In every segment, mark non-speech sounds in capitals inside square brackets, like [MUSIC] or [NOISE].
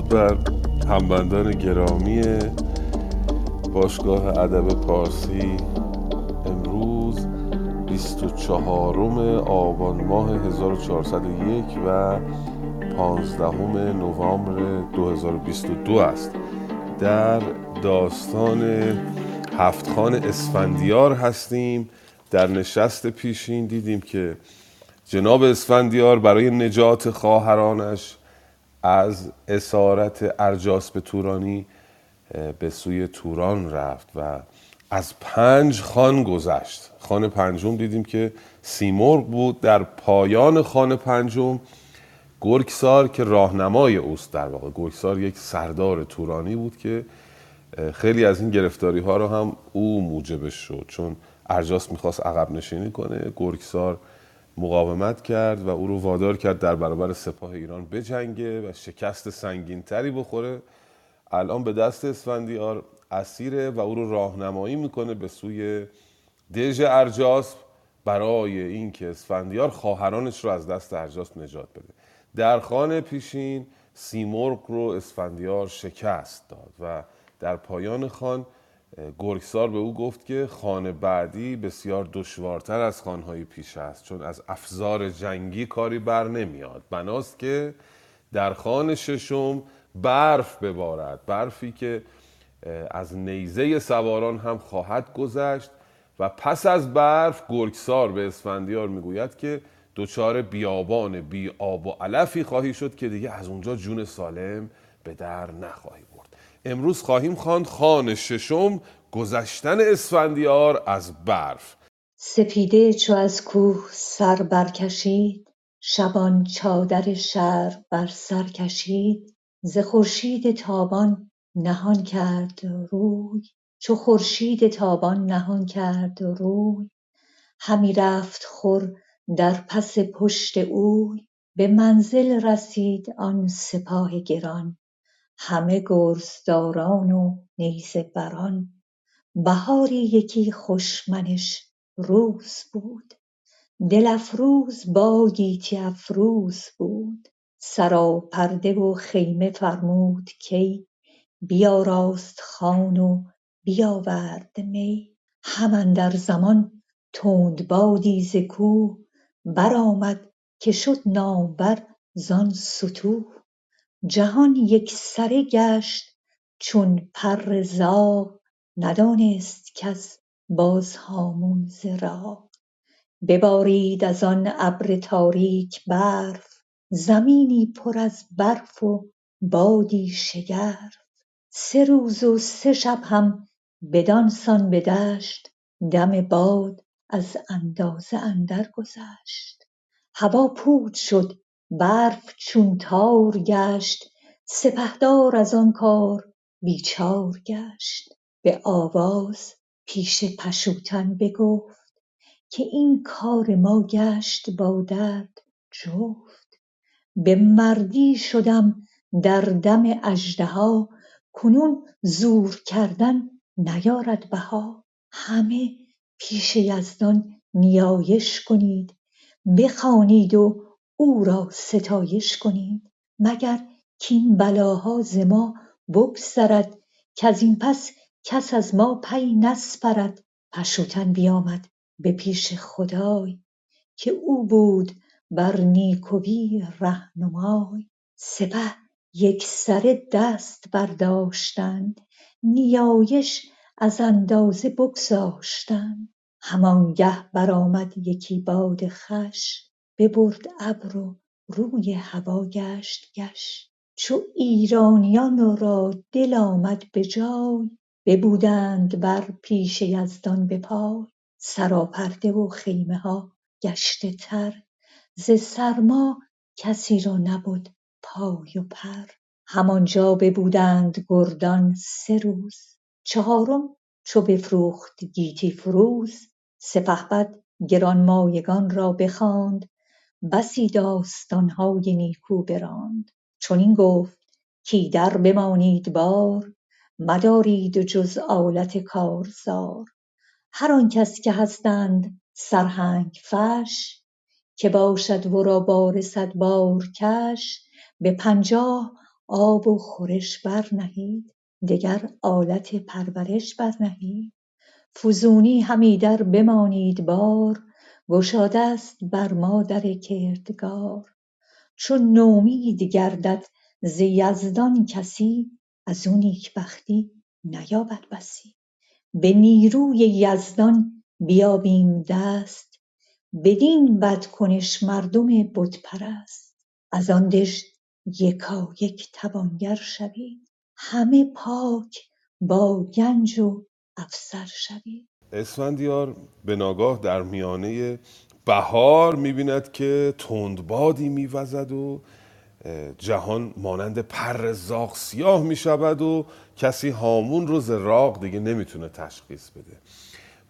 بر همبندان گرامی باشگاه ادب پارسی. امروز 24 آبان ماه 1401 و 15 نوامبر 2022 است. در داستان هفتخان اسفندیار هستیم. در نشست پیشین دیدیم که جناب اسفندیار برای نجات خواهرانش از اسارت ارجاس به تورانی به سوی توران رفت و از پنج خان گذشت. خان پنجم دیدیم که سیمرغ بود در پایان خان پنجم. گرگسار که راهنمای اوست در واقع. گرگسار یک سردار تورانی بود که خیلی از این گرفتاری ها رو هم او موجبش شد. چون ارجاس می‌خواست عقب نشینی کنه گرگسار مقاومت کرد و او رو وادار کرد در برابر سپاه ایران بجنگه و شکست سنگین تری بخوره. الان به دست اسفندیار اسیره و او رو راهنمایی می‌کنه به سوی دژ ارجاس برای اینکه اسفندیار خواهرانش رو از دست ارجاس نجات بده. در خانه پیشین سیمرغ رو اسفندیار شکست داد و در پایان خان گرگسار به او گفت که خانه بعدی بسیار دشوارتر از خانهای پیش است چون از افزار جنگی کاری بر نمیاد. بناست که در خان ششم برف ببارد برفی که از نیزه سواران هم خواهد گذشت و پس از برف گرگسار به اسفندیار می‌گوید که دچار بیابان بی آب و علفی خواهی شد که دیگه از اونجا جون سالم به در نخواهی امروز خواهیم خواند خان ششم گذشتن اسفندیار از برف. سپیده چو از کوه سر برکشید شبان چادر شهر بر سر کشید. ز خورشید تابان نهان کرد روی چو خورشید تابان نهان کرد روی. همی رفت خور در پس پشت اوی به منزل رسید آن سپاه گران. همه گرزداران و نیزه بران بهاری یکی خوش منش روز بود. دل افروز با گیتی افروز بود. سراپرده و خیمه فرمود کی؟ بیاراست خوان و بیاورد می. هم اندر زمان تندبادی ز کوه. برآمد که شد نامور زان ستوه. جهان یکسره گشت چون پر زاغ ندانست کس باز هامون ز راغ ببارید از آن ابر تاریک برف زمینی پر از برف و بادی شگرف. سه روز و سه شب هم بدان سان به دشت دم باد از اندازه اندر گذشت. هوا پود شد برف چون تار گشت سپهدار از آن کار بیچار گشت. به آواز پیش پشوتن بگفت که این کار ما گشت با درد جفت. به مردی شدم در دم اژدها کنون زور کردن نیارد بها. همه پیش یزدان نیایش کنید بخوانید و او را ستایش کنید مگر کاین بلاها ز ما بگذرد کزین پس کس از ما پی نسپرد. پشوتن بیامد به پیش خدای که او بود بر نیکوی رهنمای. سپه یکسره دست برداشتند نیایش از اندازه بگذاشتند. هم آنگه برآمد یکی باد خوش ببرد ابر و روی هوا گشت گش چو ایرانیان را دل آمد به جای ببودند بر پیش یزدان به پای. سراپرده و خیمه ها گشته تر ز سرما کسی را نبد پای و پر. همانجا ببودند گردان سه روز چهارم چو بفروخت گیتی فروز. سپهبد گرانمایگان را بخواند بسی داستان های نیکو براند. چنین گفت کایدر بمانید بار مدارید جز آلت کارزار. هر آن کس که هستند سرهنگ فش که باشد ورا باره صد بار کش به پنجاه آب و خورش برنهید دگر آلت پرورش برنهید. فزونی همی در بمانید بار گشاده ست بر ما در کردگار. چون نومید گردد ز یزدان کسی ازو نیکبختی نیابد بسی. به نیروی یزدان بیابیم دست بدین بدکنش مردم بت پرست از آن دژ یکایک توانگر شوید همه پاک با گنج و افسر شوید اسفندیار به ناگاه در میانه بهار می‌بیند که تندبادی میوزد و جهان مانند پر زاغ سیاه می‌شود و کسی هامون رو ز راغ دیگه نمی‌تونه تشخیص بده.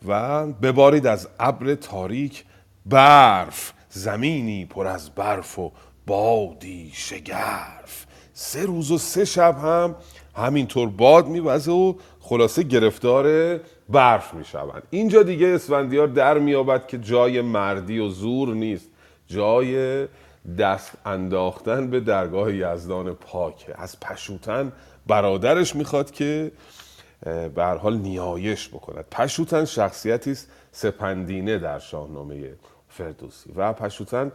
و ببارید از ابر تاریک برف زمینی پر از برف و بادی شگرف. سه روز و سه شب هم همینطور باد میوزه و خلاصه گرفتار برف می‌شوند. اینجا دیگه اسفندیار در میابد که جای مردی و زور نیست. جای دست انداختن به درگاه یزدان پاکه از پشوتن برادرش می‌خواد که به حال نیایش بکند. پشوتن شخصیتی است سپندینه در شاهنامه فردوسی. و پشوتن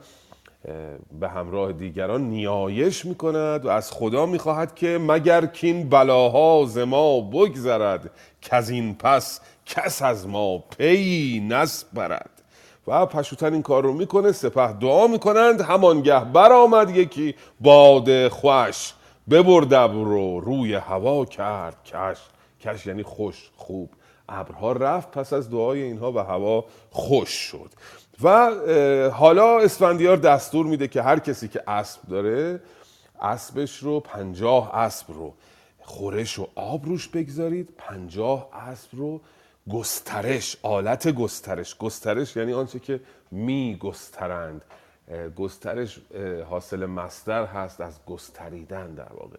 به همراه دیگران نیایش می‌کند و از خدا می‌خواهد که مگر کین بلاها ز ما بگذرد از این پس کس از ما پی نسپرد. و پشوتن این کار رو می‌کنه سپه دعا می‌کنند همانگه برآمد یکی باد خوش. ببرد رو روی هوا کرد کش. کش یعنی خوش خوب. ابرها رفت پس از دعای اینها و هوا خوش شد. و حالا اسفندیار دستور میده که هر کسی که اسب داره اسبش رو پنجاه اسب رو خورش و آب روش بگذارید پنجاه اسب رو گسترش آلت گسترش. گسترش یعنی آنچه که می گسترند گسترش حاصل مصدر هست از گستریدن در واقع.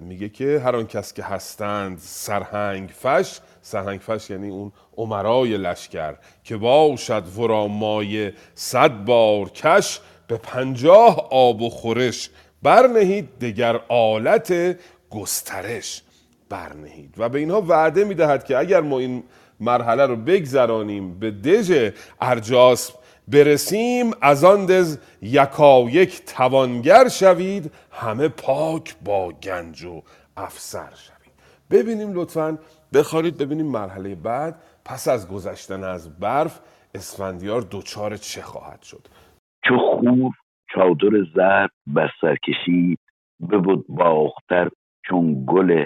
میگه که هر آن کس که هستند سرهنگ فش سرهنگ فش یعنی اون عمرای لشکر که باشد ورا مایه صد بار کش به پنجاه آب و خورش برنهید دگر آلت گسترش برنهید. و به اینها وعده می‌دهد که اگر ما این مرحله رو بگذرانیم به دژ ارجاس برسیم از آن دز یکایک توانگر شوید همه پاک با گنج و افسر شوید. ببینیم لطفا بخوارید ببینیم مرحله بعد. پس از گذشتن از برف اسفندیار دوچار چه خواهد شد؟ چو خور چادر زرد بر سر کشید ببود باختر چون گل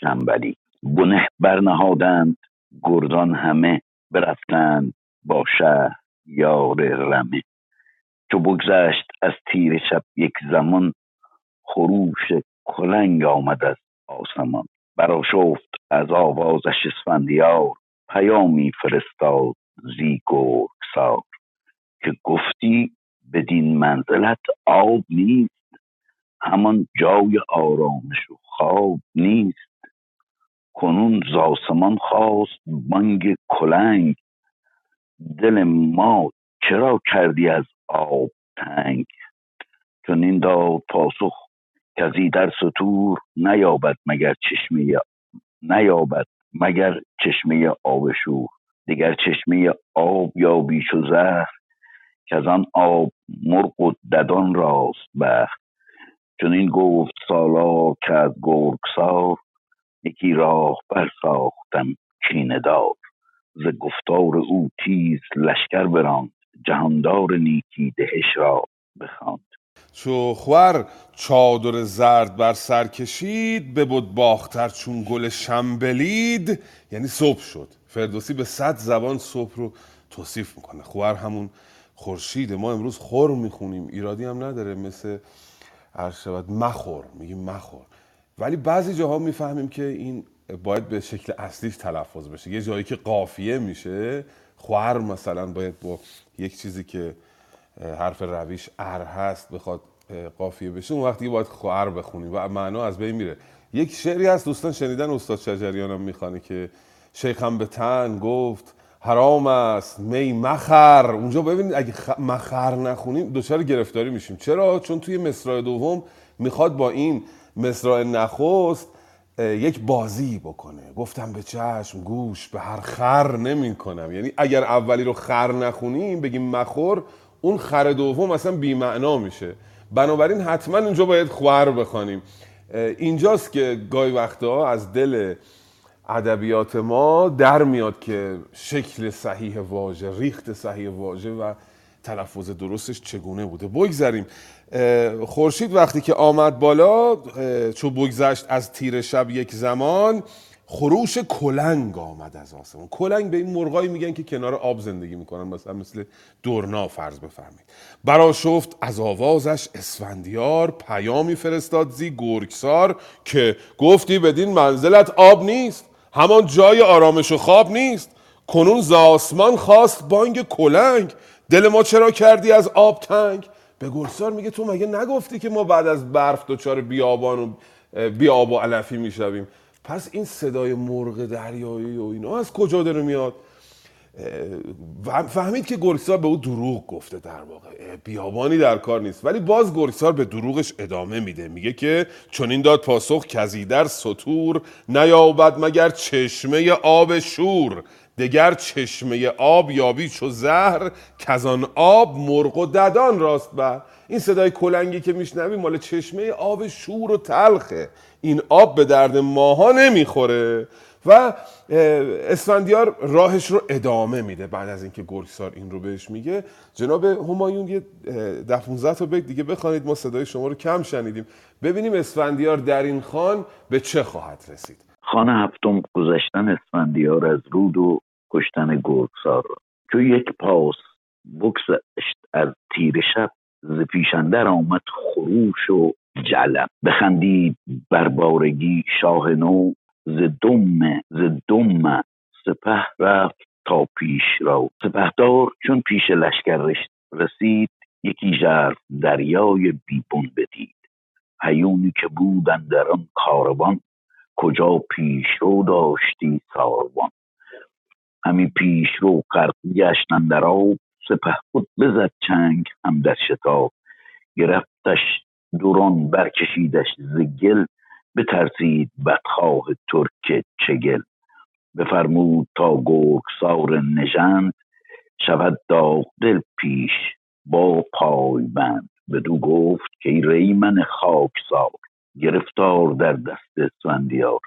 شنبلی. بنه برنهادند گردان همه برفتند با شهر. یار رمه چو بگذشت از تیر شب یک زمان خروش کلنگ آمد از آسمان. براشفت از آوازش اسفندیار پیامی فرستاد زی گرگسار که گفتی بدین منزلت آب نیست همان جای آرامش و خواب نیست. کنون زاسمان خواست بانگ کلنگ دل ما چرا کردی از آب تنگ؟ چون این داد پاسخ کزی در سطور نیابد مگر چشمه نیابد مگر چشمه آب شور. دیگر چشمه آب یا بیش و زهر که از آن آب مرغ و ددان راست بخت. چون این گفت سالا که از گرگسار یکی راه برساختم کینه دار. ز گفتار او تیز لشکر براند جهاندار نیکی دهش را بخواند. چو خور چادر زرد بر سر کشید ببد باختر چون گل شنبلید. یعنی صبح شد. فردوسی به صد زبان صبح رو توصیف می‌کنه. خور همون خورشید. ما امروز خور می‌خونیم. ایرادی هم نداره. مثل هر شود مخور. میگیم مخور. ولی بعضی جاها می‌فهمیم که این باید به شکل اصلیش تلفظ بشه. یه جایی که قافیه میشه خور مثلا باید با یک چیزی که حرف رویش ار هست بخواد قافیه بشه. اون وقتی باید خور بخونی و معنا از بین میره. یک شعری هست دوستان شنیدن استاد شجریان هم می‌خوانه که شیخم به تن گفت حرام است می مخر. اونجا ببینید اگه مخر نخونیم دچار گرفتاری میشیم. چرا؟ چون توی مصرع دوم می‌خواد با این مصرع نخست یک بازی بکنه. گفتم به چشم گوش به هر خر نمی کنم یعنی اگر اولی رو خر نخونیم بگیم مخور اون خر دوم اصلا بیمعنا میشه. بنابراین حتما اینجا باید خور بخوانیم. اینجاست که گاهی وقتا از دل ادبیات ما در میاد که شکل صحیح واژه ریخت صحیح واژه و تلفظ درستش چگونه بوده. بگذریم. خورشید وقتی که آمد بالا چو بگذشت از تیر شب یک زمان خروش کلنگ آمد از آسمان کلنگ به این مرغایی میگن که کنار آب زندگی می‌کنن مثلا مثل دورنا فرض بفرمید برا شفت از آوازش اسفندیار پیامی فرستاد زی گرگسار که گفتی بدین منزلت آب نیست همان جای آرامش و خواب نیست. کنون ز آسمان خواست بانگ کلنگ دل ما چرا کردی از آب تنگ؟ به گرگسار میگه تو مگه نگفتی که ما بعد از برف دچار بیابان و بیاب و علفی می‌شویم؟ پس این صدای مرغ دریایی و اینا از کجا داره میاد؟ فهمید که گرگسار به او دروغ گفته در واقع. بیابانی در کار نیست. ولی باز گرگسار به دروغش ادامه میده. میگه که چون این داد پاسخ کزیدر سطور نیابد مگر چشمه آب شور. دگر چشمه آب یابی چو زهر کزان آب مرغ و ددان راست بر. این صدای کلنگی که میشنوی مال چشمه آب شور و تلخه. این آب به درد ماها نمی‌خوره و اسفندیار راهش رو ادامه میده بعد از اینکه گرگسار این رو بهش میگه. جناب همایون یه ده 15 تا بیت دیگه بخوانید ما صدای شما رو کم شنیدیم. ببینیم اسفندیار در این خان به چه خواهد رسید. خانه هفتم گذشتن اسفندیار از رود و کشتن گرگسار چو یک پاس بگذشت از تیر شب ز پیشندر آمد خروش و جلب. بخندید بر بارگی شاه نو ز دم ز دم سپه رفت تا پیش را. سپهدار چون پیش لشکر رسید یکی ژرف دریای بیبون بدید. هیونی که بودن در آن کاروان کجا پیش رو داشتی ساروان؟ همی پیش رو غرق گشتن در آب سپه خود بزد چنگ هم در شتاب. گرفتش دوران برکشیدش ز گل بترسید بدخواه ترک چگل. بفرمود تا گرگسار نژند شود داغ دل پیش با پای بند. بدو گفت که ای ریمن خاکسار گرفتار در دست اسفندیار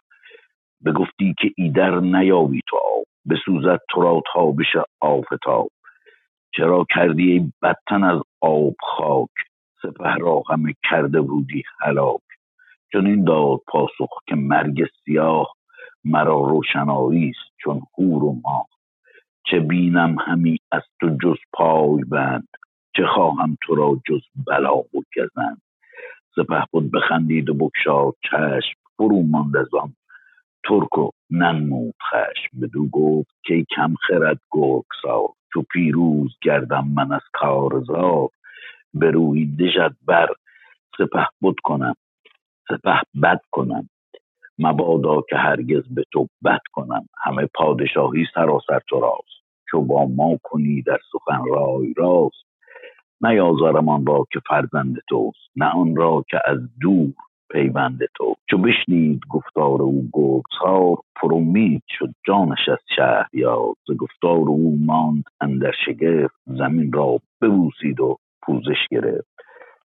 بگفتی که ایدر نیابی تو آب. بسوزد تو را تابش آفتاب. چرا کردی ای بدتن از آب خاک؟ سپه را همه کرده بودی هلاک. چون این داد پاسخ که مرگ سیاه مرا روشنایی است چون هور و ماه. چه بینم همی از تو جز پای بند چه خواهم تو را جز بلا و گزند. سپه بود بخندید و بکشاد چشم فرو ماند از آن ترک و ننمود خشم بدو گفت که کم خرد گرگسار چو پیروز گردم من از کارزار به روی دژت بر سپه بود کنم سپه بد کنم. مبادا که هرگز به تو بد کنم همه پادشاهی سراسر تو راست. چو با ما کنی در سخن رای راست. نیازارم آن را که فرزند توست نه آن را که از دور پیوند تو. چو بشنید گفتار او گرگسار پرومید شد جانش از یا ز گفتار او ماند اندر شگفت زمین را ببوسید و پوزش گرفت.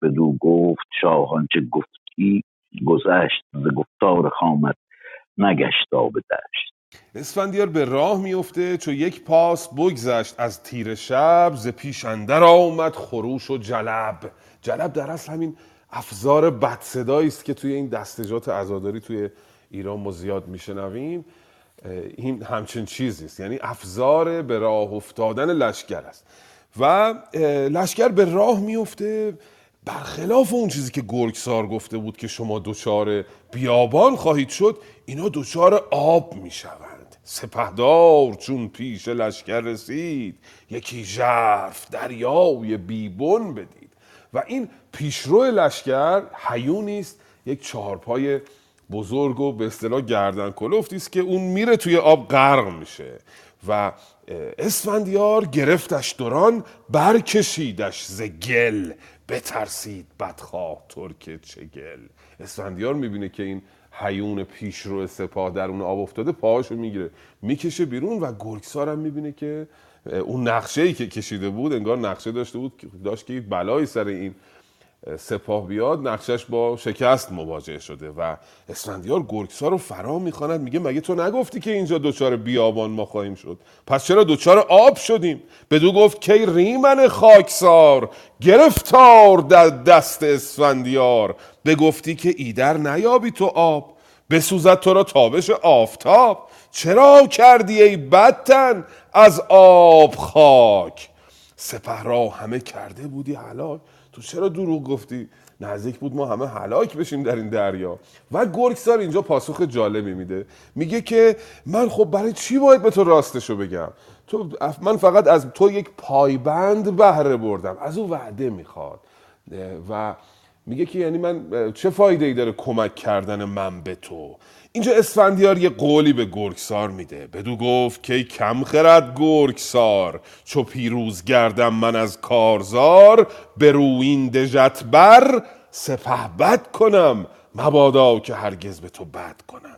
بدو گفت شاهان چه گفتی؟ گذشت ز گفتار خامت نگشت به دشت. اسفندیار به راه میفته چو یک پاس بگذشت از تیر شب ز پیش اندر آمد خروش و جلب. جلب در اصل همین افزار بد است که توی این دستجات عزاداری توی ایران ما زیاد میشنویم. این همچین چیزی است. یعنی افزار به راه افتادن لشکر است. و لشکر به راه میفته برخلاف اون چیزی که گرگسار گفته بود که شما دوچار بیابان خواهید شد اینا دوچار آب می‌شوند. سپهدار چون پیش لشکر رسید یکی ژرف دریای بیبون بدید. و این پیشرو لشکر حیونی است یک چهارپای بزرگ و به اصطلاح گردن کلفتی است که اون میره توی آب غرق میشه و اسفندیار گرفتش دوران برکشیدش ز گل بترسید بدخواه ترک چگل. اسفندیار می‌بینه که این حیون پیشرو سپاه در اون آب افتاده پاهاشو می‌گیره می‌کشه بیرون و گرگسار هم می‌بینه که اون نقشه ای که کشیده بود انگار نقشه داشته بود داشت که بلایی سر این سپاه بیاد نقشش با شکست مواجه شده و اسفندیار گرگسار رو فرا می‌خواند. میگه مگه تو نگفتی که اینجا دوچار بیابان ما خواهیم شد؟ پس چرا دوچار آب شدیم؟ بدو گفت کی ریمن خاکسار گرفتار در دست اسفندیار. گفتی که ایدر نیابی تو آب بسوزد تو را تابش آفتاب. چرا کردی ای بدتن از آب خاک؟ سپه را همه کرده بودی حلاک تو چرا دروغ گفتی؟ نزدیک بود ما همه هلاک بشیم در این دریا. و گرگسار اینجا پاسخ جالبی میده. میگه که من خب برای چی باید به تو راستشو بگم؟ تو من فقط از تو یک پایبند بهره بردم. از او وعده می‌خواد. و میگه که یعنی من چه فایده ای داره کمک کردن من به تو؟ اینجا اسفندیار یه قولی به گرگسار میده. بدو گفت که کم خرد گرگسار چو پیروز گردم من از کارزار به روین دژت بر سپه بد کنم. مبادا که هرگز به تو بد کنم.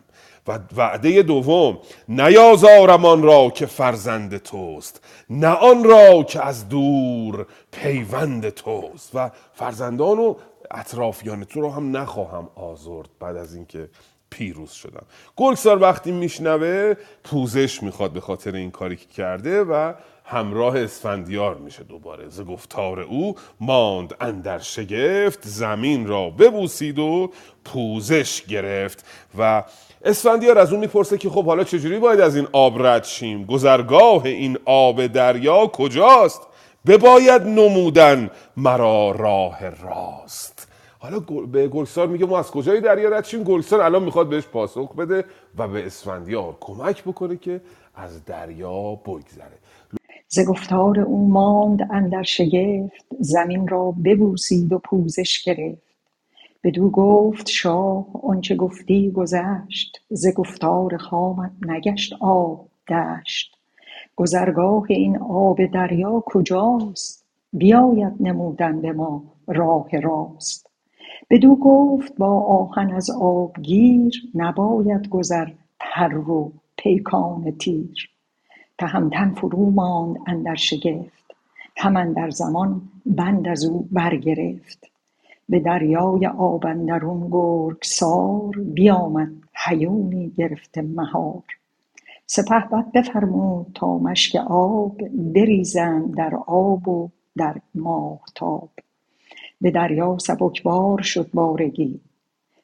و وعده دوم نیازارم آن را که فرزند توست نه آن را که از دور پیوند توست. و فرزندان و اطرافیان تو رو هم نخواهم آزرد بعد از اینکه پیروز شدم گرگسار وقتی میشنوه پوزش می‌خواد به خاطر این کاری که کرده و همراه اسفندیار میشه. دوباره ز گفتار او ماند اندر شگفت زمین را ببوسید و پوزش گرفت. و اسفندیار از اون می‌پرسه که خب حالا چجوری باید از این آب رد شیم؟ گذرگاه این آب دریا کجاست؟ بباید نمودن مرا راه راست. حالا به گلسار میگه ما از کجای دریا رد شیم گلسار الان می‌خواد بهش پاسخ بده و به اسفندیار کمک بکنه که از دریا بگذره. ز گفتار او ماند اندر شگفت زمین را ببوسید و پوزش گرفت. بدو گفت شاه آنچه گفتی گذشت. ز گفتار خامت نگشت آب دشت. گذرگاه این آب دریا کجاست؟ بیاید نمودن به ما راه راست. بدو گفت با آهن از آب گیر نباید گذر پر و پیکان تیر. تهمتن فرو ماند اندر شگفت هم اندر زمان بند از او برگرفت. به دریای آب اندرون گرگسار بیامد هیونی گرفته مهار. سپهبد بفرمود تا مشک آب بریزند در آب و در ماهتاب. به دریا سبکبار شد بارگی.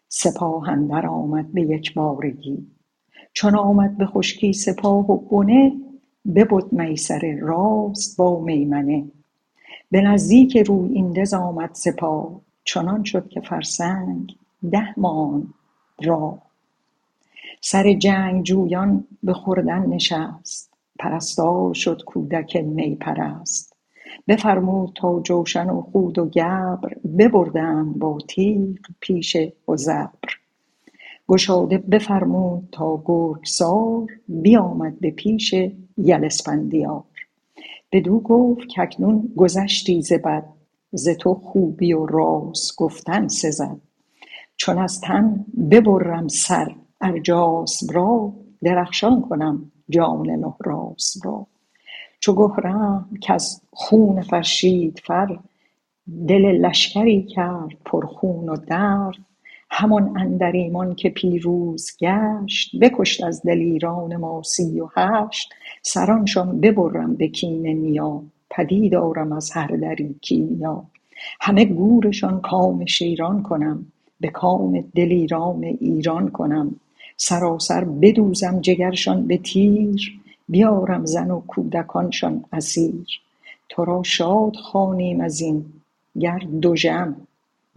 سپاه اندر آمد به یک بارگی. چون آمد به خشکی سپاه و بنه ببد میسر راست با میمنه. به نزدیک رویین آمد سپاه چنان شد که فرسنگ ده ماند راه سر جنگجویان به خوردن نشست پرستار شد کودک می پرست بفرمود تا جوشن و خود و گبر ببردند با تیغ پیش هژبر گشاده بفرمود تا گرگسار بیامد به پیش یل اسفندیار بدو گفت کاکنون گذشتی ز بد ز تو خوبی و راست گفتن سزد. چون از تن ببرم سر ارجاسپ را درخشان کنم جان نهراسپ را. چو گهرم کز خون فرشید فر دل لشکری کرد پر خون و درد. همان اندر ایمان که پیروز گشت بکشت از دلیران ما سی و هشت. سرانشان ببرم به کین نیا پدید آرم از هر دری کیمیا. همه گورشان کام شیران کنم به کام دلیران ایران کنم. سراسر بدوزم جگرشان به تیر بیارم زن و کودکانشان اسیر. تو را شاد خوانیم از این گر دژم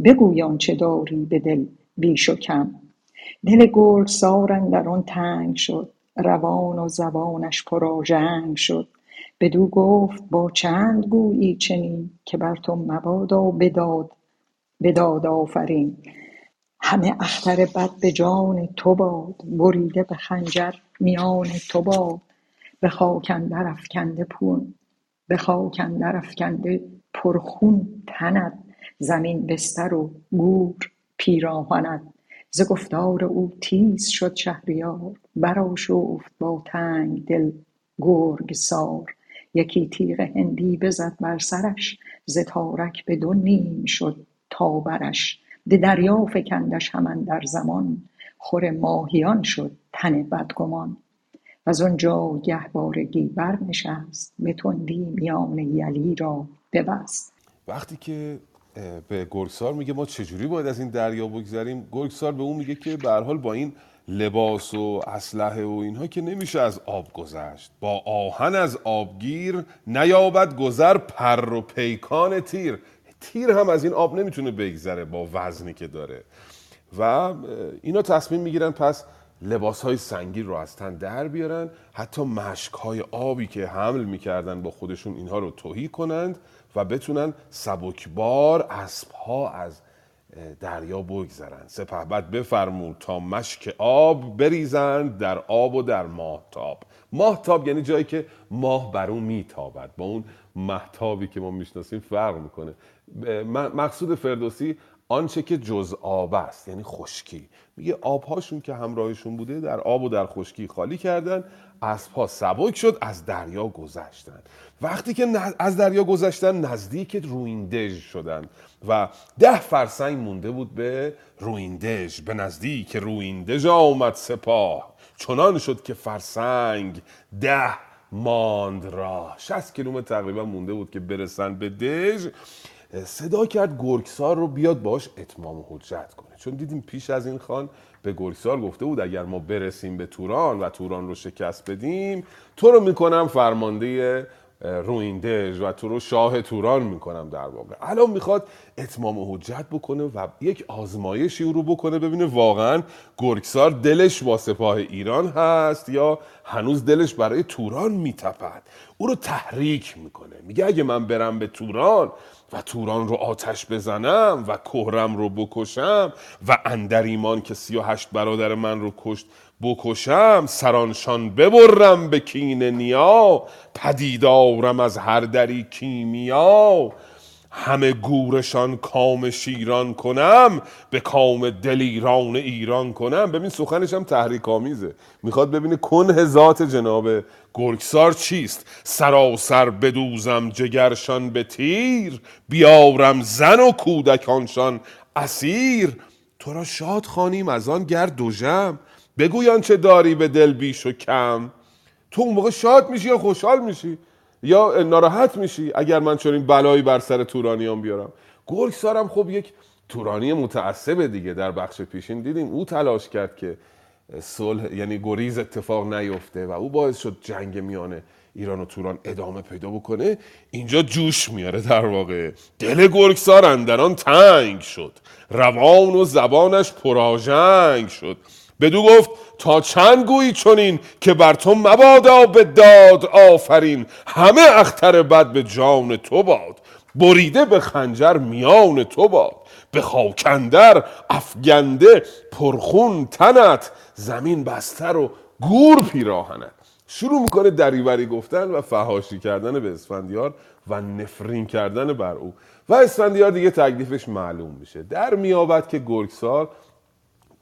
بگوی آنچه داری به دل بیش و کم. دل گرگسار اندر آن تنگ شد. روان و زبانش پرآژنگ شد. بدو گفت با چند گویی چنین که بر تو مبادا بداد. بداد آفرین. همه اختر بد به جان تو باد. بریده به خنجر میان تو باد. به خاک اندر افکنده پر خون تنت زمین بستر و گور پیراهنت. ز گفتار او تیز شد شهریار برآشفت با تنگ دل گرگسار. یکی تیغ هندی بزد بر سرش ز تارک به دو نیم شد تا برش به دریا فکندش هم اندر زمان خور ماهیان شد تن بدگمان. وز آنجا گهوارگی برنشست به تندی میان یلی را ببست. وقتی که به گرگسار میگه ما چجوری باید از این دریا بگذریم گرگسار به اون میگه که به حال با این لباس و اسلحه و اینها که نمیشه از آب گذشت. با آهن از آبگیر نیابد گذر پر و پیکان تیر. تیر هم از این آب نمی‌تونه بگذره با وزنی که داره. و اینا تصمیم می‌گیرن پس لباس های سنگین رو از تن در بیارن حتی مشک های آبی که حمل می‌کردن با خودشون اینها رو توهی کنند و بتونن سبکبار اسب ها از دریا بگذرن. سپه بد بفرمود تا مشک آب بریزند در آب و در ماهتاب. ماهتاب یعنی جایی که ماه بر اون میتابد. با اون محتابی که ما می‌شناسیم فرق می‌کنه. مقصود فردوسی آنچه که جز آب است یعنی خشکی. میگه آبهاشون که همراهشون بوده در آب و در خشکی خالی کردن اسبها سبک شد از دریا گذشتن. وقتی که از دریا گذشتن نزدیک رویندژ شدن و ده فرسنگ مونده بود به رویندژ به نزدیک رویندژ آمد سپاه. چنان شد که فرسنگ ده ماند را. 60 کیلومتر تقریبا مونده بود که برسن به دژ. صدا کرد گرگسار رو بیاد باش اتمام حجت کنه. چون دیدیم پیش از این خان به گرگسار گفته بود اگر ما برسیم به توران و توران رو شکست بدیم تو رو می‌کنم فرمانده رویندژ و تو رو شاه توران می‌کنم در واقع. الان می‌خواد اتمام حجت بکنه و یک آزمایشی رو بکنه ببینه واقعا گرگسار دلش با سپاه ایران هست یا هنوز دلش برای توران میتپد. او رو تحریک می‌کنه. میگه اگه من برم به توران و توران رو آتش بزنم و کهرم رو بکشم و اندر ایمان که سی و هشت برادر من رو کشت بکشم سرانشان ببرم به کین نیا پدیدارم از هر دری کیمیا. همه گورشان کام شیران کنم به کام دلیران ایران کنم. ببین سخنش هم تحریک آمیزه می‌خواد ببینه کنه ذات جناب گرگسار چیست. سراسر بدوزم جگرشان به تیر بیارم زن و کودکانشان اسیر. تو را شاد خانیم از آن گرد دوژم بگویان چه داری به دل بیش و کم. تو اون موقع شاد میشی یا خوشحال میشی؟ یا ناراحت میشی اگر من چنین بلایی بر سر تورانیان بیارم؟ گرگسارم خب یک تورانی متعصب دیگه در بخش پیشین. دیدیم او تلاش کرد که صلح یعنی گریز اتفاق نیفته و او باعث شد جنگ میانه ایران و توران ادامه پیدا بکنه. اینجا جوش میاره در واقع. دل گرگسار اندران تنگ شد. روان و زبانش پراژنگ شد. بدو گفت تا چند گویی چنین که بر تو مبادا به داد آفرین. همه اختر بد به جان تو باد. بریده به خنجر میان تو باد. به خاکندر افگنده پرخون تنت. زمین بستر و گور پیراهنت. شروع می‌کنه دریوری گفتن و فهاشی کردن به اسفندیار و نفرین کردن بر او. و اسفندیار دیگه تکلیفش معلوم میشه. در میابد که گرگسار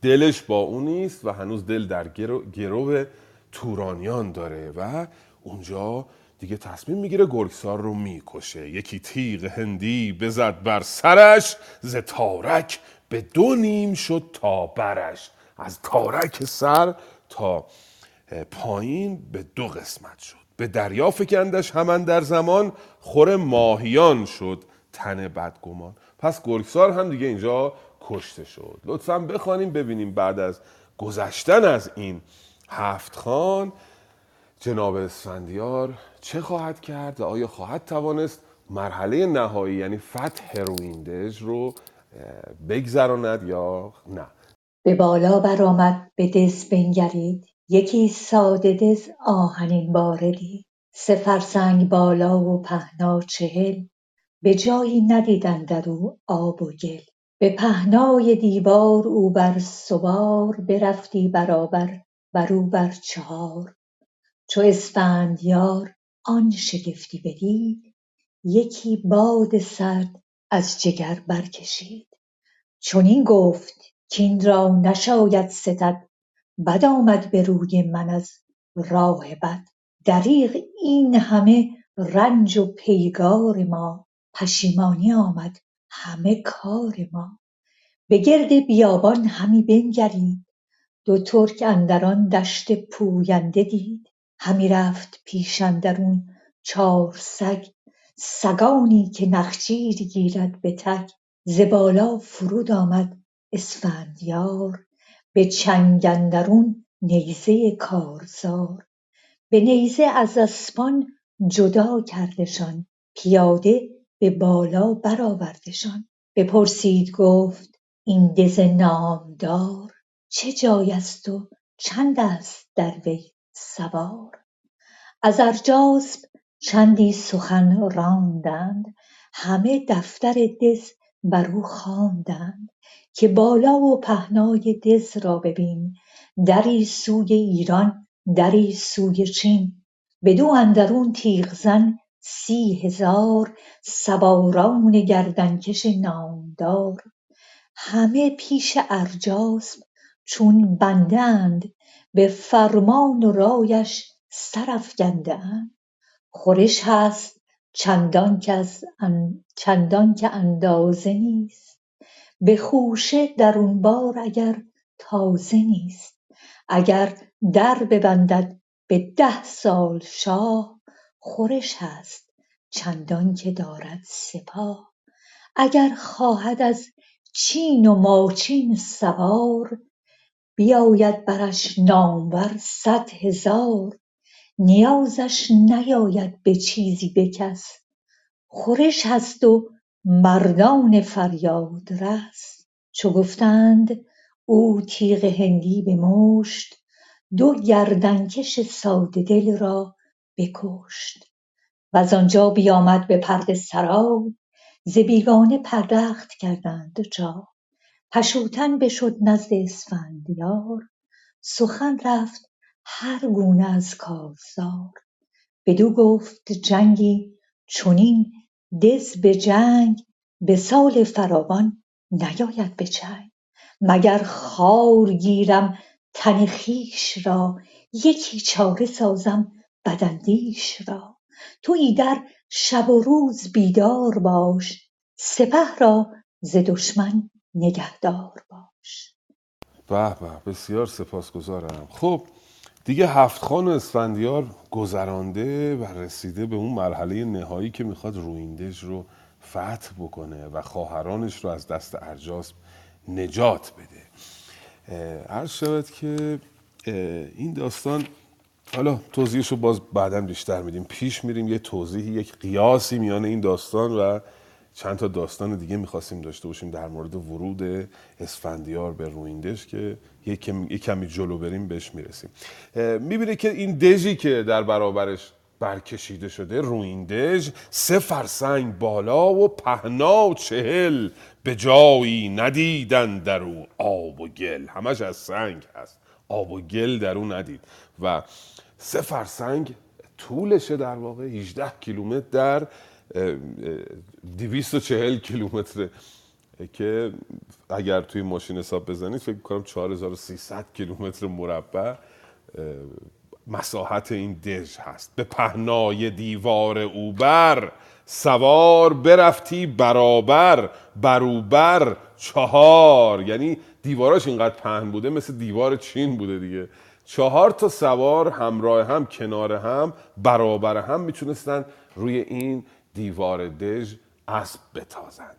دلش با اون نیست و هنوز دل در گرو, تورانیان داره و اونجا دیگه تصمیم می‌گیره گرگسار رو می‌کشه. یکی تیغ هندی بزد بر سرش ز تارک به دو نیم شد تا برش. از تارک سر تا پایین به دو قسمت شد. به دریا فکندش همان در زمان خور ماهیان شد تن بدگمان. پس گرگسار هم دیگه اینجا کشته شد. لطفا بخوانیم ببینیم بعد از گذشتن از این هفت خان جناب اسفندیار چه خواهد کرد و آیا خواهد توانست مرحله نهایی یعنی فتح رویندژ رو بگذراند یا نه؟ به بالا برآمد به دز بنگرید. یکی ساده دز آهنین باردی. سه فرسنگ بالا و پهنا چهل. به جایی ندید اندرو آب و گل. به پهنای دیوار او بر سوار برفتی برابر بر او بر چهار. چو اسفندیار آن شگفتی بدید یکی باد سرد از جگر برکشید. چنین گفت کاین را نشاید ستد بد آمد به روی من از راه بد. دریغ این همه رنج و پیگار ما پشیمانی آمد همه کار ما. به گرد بیابان همی بنگرید. دو ترک اندر آن دشت پوینده دید. همی رفت پیش اندرون چار سگ. سگانی که نخجیر گیرد به تک ز بالا فرود آمد اسفندیار. به چنگ اندرون نیزه کارزار. به نیزه از اسپان جدا کردشان. پیاده به بالا برآوردشان. بپرسید گفت این دژ نامدار چه جای است و چند است در وی سوار؟ از ارجاسپ چندی سخن راندند. همه دفتر دژ بر او خواندند که بالا و پهنای دژ را ببین. دری سوی ایران دری سوی چین. بدو اندرون تیغزن سی هزار سواران گردنکش نامدار. همه پیش ارجاسپ چون بنده اند به فرمان و رایش سر افگنده اند خورش هست چندان که اندازه نیست. به خوشه درون بار اگر تازه نیست. اگر در ببندد به ده سال شاه خورش هست چندان که دارد سپاه. اگر خواهد از چین و ماچین سوار بیاید برش نامور صد هزار. نیازش نیاید به چیزی به خورش هست و مردان فریادرس چو گفتند او تیغ هندی به مشت دو گردنکش ساده دل را بکشت. وز آنجا بیامد به پرده سرای ز بیگانه پردخت کردند جای پشوتن بشد نزد اسفندیار سخن رفت هر گونه از کارزار. بدو گفت جنگی چنین دژ به جنگ به سال فراوان نیاید به چنگ مگر خوار گیرم تن خویش را یکی چاره سازم بداندیش را. تو ایدر شب و روز بیدار باش سپه را ز دشمن نگهدار باش. به به بسیار سپاسگزارم. خب دیگه هفت خان اسفندیار گذرانده و رسیده به اون مرحله نهایی که می‌خواد رویندژ رو فتح بکنه و خواهرانش رو از دست ارجاسپ نجات بده. عرض شود که این داستان حالا توضیحش رو باز بعدا بیشتر میدیم. پیش میریم یه توضیحی یک قیاسی میان این داستان و چند تا داستان دیگه می‌خواستیم داشته باشیم در مورد ورود اسفندیار به رویندش که یک کمی جلو بریم بهش می‌رسیم. می‌بینه که این دژی که در برابرش برکشیده شده رویندژ سه فرسنگ بالا و پهنا چهل به جایی ندیدن در او آب و گل. همش از سنگ هست. آب و گل در او ندید. و سه فرسنگ طولشه در واقع 18 کیلومتر در 240 کیلومتر که اگر توی ماشین حساب بزنید فکر کنم 4300 کیلومتر مربع مساحت این دژ هست. به پهنای دیوار اوبر سوار برفتی برابر بروبر چهار. یعنی دیواراش اینقدر پهن بوده مثل دیوار چین بوده دیگه. چهار تا سوار همراه هم کنار هم برابر هم می‌تونستن روی این دیوار دژ اسب بتازند.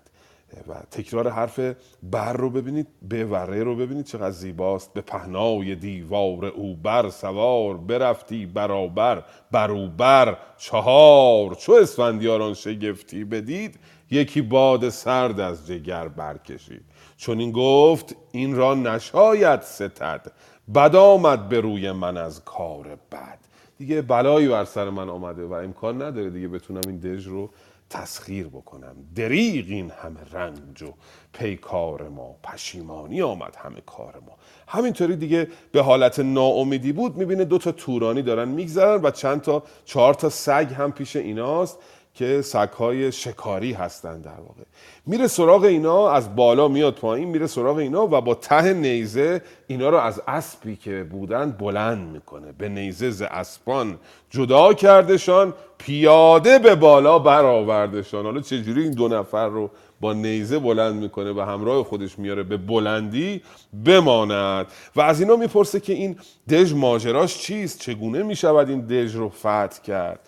و تکرار حرف بر رو ببینید به وره رو ببینید چقدر زیباست. به پهنای دیوار او بر سوار برفتی برابر بروبر چهار. چو اسفندیاران شگفتی بدید یکی باد سرد از جگر برکشید. چون این گفت این را نشاید ستد. بد آمد به روی من از کار بد. دیگه بلایی بر سر من آمده و امکان نداره دیگه بتونم این دژ رو تسخیر بکنم. دریغ این همه رنج و پیکار ما پشیمانی آمد همه کار ما. همینطوری دیگه به حالت ناامیدی بود می‌بینه دو تا تورانی دارن میگذرن و چند تا چهار تا سگ هم پیش ایناست. که سگهای شکاری هستند در واقع. میره سراغ اینا از بالا میاد پایین میره سراغ اینا و با ته نیزه اینا رو از اسبی که بودن بلند می‌کنه. به نیزه ز اسبان جدا کردشان پیاده به بالا برآوردشان حالا چجوری این دو نفر رو با نیزه بلند می‌کنه و همراه خودش میاره به بلندی بماند؟ و از اینا می‌پرسه که این دژ ماجراش چیست؟ چگونه می‌شود این دژ رو فتح کرد؟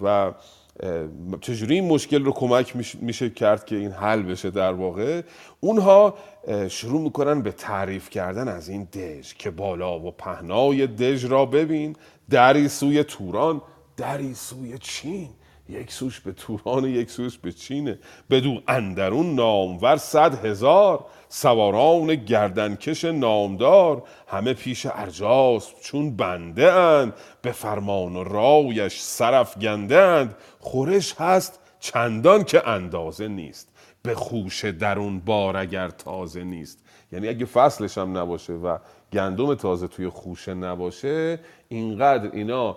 و چجوری این مشکل رو کمک میشه کرد که این حل بشه در واقع؟ اونها شروع می‌کنن به تعریف کردن از این دژ که بالا و پهنای دژ را ببین. دری سوی توران دری سوی چین. یک سوش به توران یک سوش به چینه بدو اندرون نامور صد هزار. سواران گردنکش نامدار. همه پیش ارجاس چون بنده اند. به فرمان و رایش سرف گندند خورش هست چندان که اندازه نیست. به خوش درون بار اگر تازه نیست. یعنی اگه فصلش هم نباشه و گندم تازه توی خوشه نباشه اینقدر اینا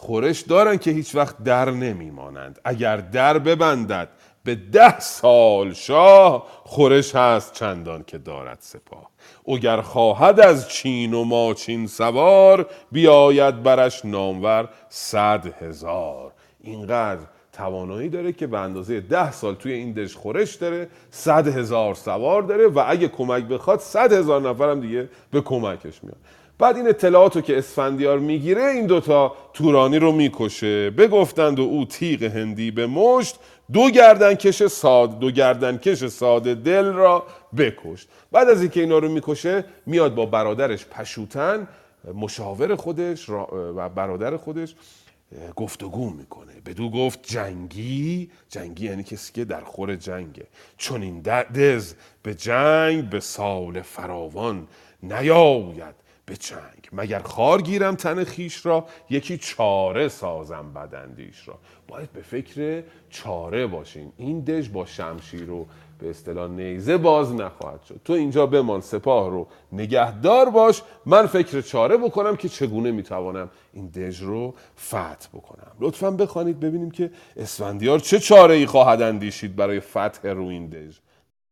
خورش دارن که هیچ وقت در نمیمانند. اگر در ببندد به ده سال شاه خورش هست چندان که دارد سپاه. اگر خواهد از چین و ماچین سوار بیاید برش نامور صد هزار. اینقدر توانایی داره که به اندازه ده سال توی این دژ خورش داره صد هزار سوار داره و اگه کمک بخواد صد هزار نفر هم دیگه به کمکش میاد. بعد این اطلاعات که اسفندیار می‌گیره این دوتا تورانی رو می‌کشه. بگفتند و او تیغ هندی به مشت دو گردنکش ساد دو گردنکش ساده دل را بکشت. بعد از اینکه اینا رو می‌کشه میاد با برادرش پشوتن. مشاور خودش و برادر خودش گفتگو می‌کنه. بدو گفت جنگی جنگی یعنی کسی که در خور جنگه. چون این دز به جنگ به سال فراوان نیاید. به چنگ. مگر خار گیرم تن خیش را؟ یکی چاره سازم بدندیش را. باید به فکر چاره باشیم این دژ با شمشیر و به اصطلاح نیزه باز نخواهد شد. تو اینجا بمان سپاه رو نگهدار باش. من فکر چاره بکنم که چگونه می‌توانم این دژ رو فتح بکنم. لطفا بخوانید ببینیم که اسفندیار چه چاره ای خواهد اندیشید برای فتح رو این دژ.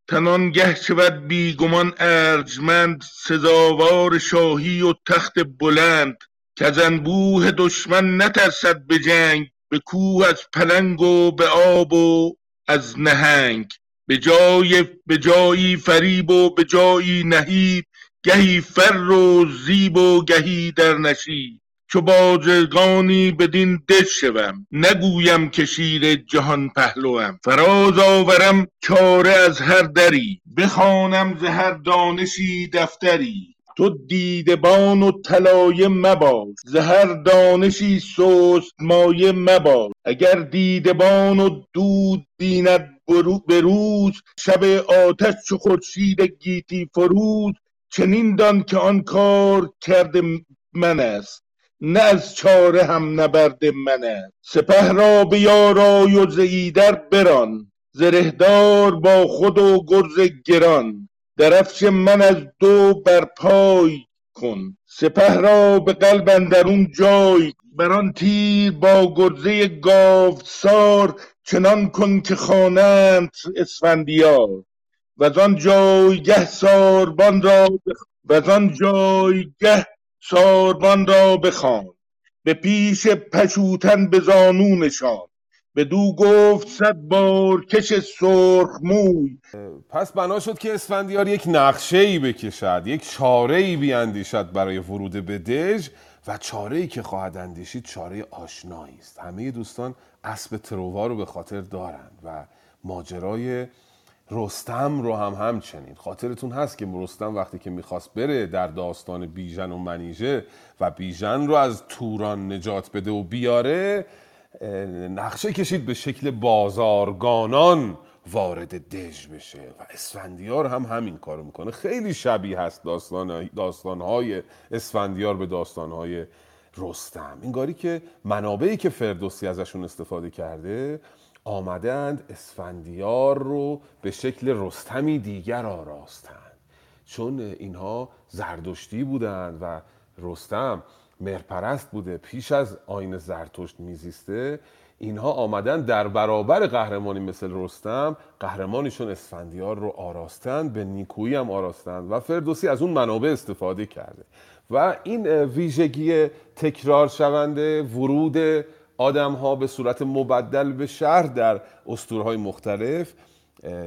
تنانگه شود بیگمان ارجمند سزاوار شاهی و تخت بلند. که از دشمن نترسد به جنگ به کوه از پلنگ و به آب و از نهنگ. به جای به جایی فریب و به جایی نهید گهی فر و زیب و گهی در نشید. چو بازرگانی بدین دژ شوم. نگویم که شیر جهان پهلوم. فراز آورم چاره از هر دری. بخوانم ز هر دانشی دفتری. تو دیدبان و طلایه مباش ز دانشی سست مایه مباش اگر دیدبان و دود بیند به روز شب آتش چو خورشید گیتی فروز. چنین دان که آن کار کرده من است. نه از چاره هم نبرد من است سپه را بیارای و ز بران. زرهدار با خود و گرز گران. درفش من از دو بر پای کن. سپه را به قلب اندرون جای. بر آن تیر با گرزه گاوسار. چنان کن که خوانند اسفندیار. وزان جایگه ساربان را وزان جایگه ساربان را بخواند به پیش پشوتن به زانو نشاند بدو گفت صد بار کش سرخ موی. پس بنا شد که اسفندیار یک نقشه ای بکشد یک چاره ای بیاندیشد برای ورود به دژ و چاره ای که خواهد اندیشید چاره آشنایی است. همه دوستان اسب ترووا رو به خاطر دارند و ماجرای رستم رو هم همچنین. خاطرتون هست که رستم وقتی که می‌خواست بره در داستان بیژن و منیژه و بیژن رو از توران نجات بده و بیاره نقشه کشید به شکل بازارگانان وارد دژ بشه و اسفندیار هم همین کارو می‌کنه. خیلی شبیه هست داستان داستانهای اسفندیار به داستانهای رستم. انگاری که منابعی که فردوسی ازشون استفاده کرده آمدند اسفندیار رو به شکل رستمی دیگر آراستند. چون اینها زردشتی بودند و رستم مرپرست بوده پیش از آین زرتشت میزیسته اینها آمدن در برابر قهرمانی مثل رستم قهرمانیشون اسفندیار رو آراستن به نیکویی هم آراستن و فردوسی از اون منابع استفاده کرده. و این ویژگی تکرار شونده ورود آدم ها به صورت مبدل به شهر در استورهای مختلف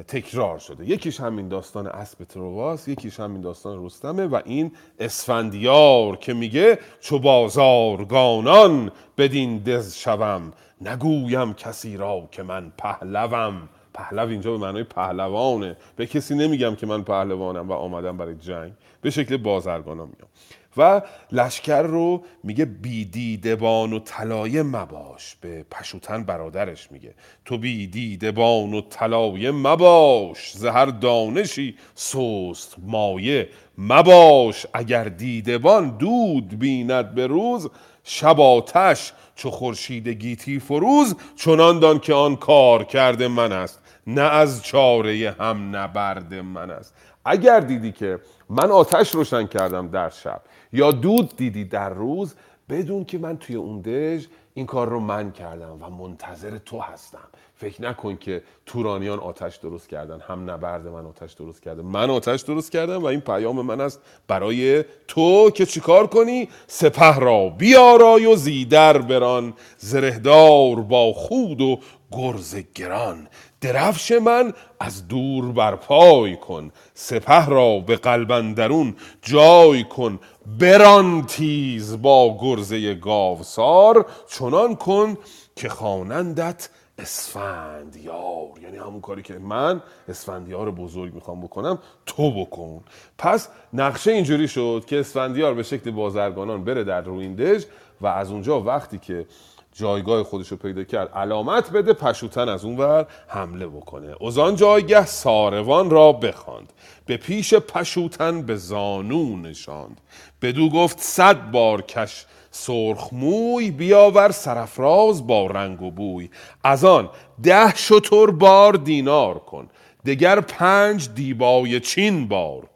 تکرار شده. یکیش همین داستان اسب ترواس یکیش همین داستان رستمه و این اسفندیار که میگه چو بازارگانان بدین دز شوم نگویم کسی را که من پهلوم. پهلو اینجا به معنای پهلوانه. به کسی نمیگم که من پهلوانم و آمدم برای جنگ. به شکل بازرگانان میام. و لشکر رو میگه بیدیدبان و طلایه مباش. به پشوتن برادرش میگه. تو بیدیدبان و طلایه مباش. زهر دانشی سست مایه مباش. اگر دیدبان دود بیند به روز شب آتش چو خورشید گیتی فروز چنان دان که آن کار کرده من است. نه از چاره هم نبرد من است. اگر دیدی که من آتش روشن کردم در شب یا دود دیدی در روز بدون که من توی اون دژ این کار رو من کردم و منتظر تو هستم. فکر نکن که تورانیان آتش درست کردن هم نبرد من آتش درست کرده من آتش درست کردم و این پیام من است برای تو که چیکار کنی؟ سپه را بیارای و زیدر بران. زرهدار با خود و گرز گران. درفش من از دور برپای کن سپه را به قلبندرون جای کن بران تیز با گرزه گاوسار چنان کن که خوانندت اسفندیار. یعنی همون کاری که من اسفندیار بزرگ می‌خوام بکنم تو بکن. پس نقشه اینجوری شد که اسفندیار به شکل بازرگانان بره در رویندج و از اونجا وقتی که جایگاه خودش رو پیدا کرد. علامت بده پشوتن از اون ور حمله بکنه. از آن جایگه ساروان را بخواند. به پیش پشوتن به زانو نشاند. بدو گفت صد بار کش سرخ موی بیاور سرفراز با رنگ و بوی. از آن ده شتر بار دینار کن. دگر پنج دیبای چین بار.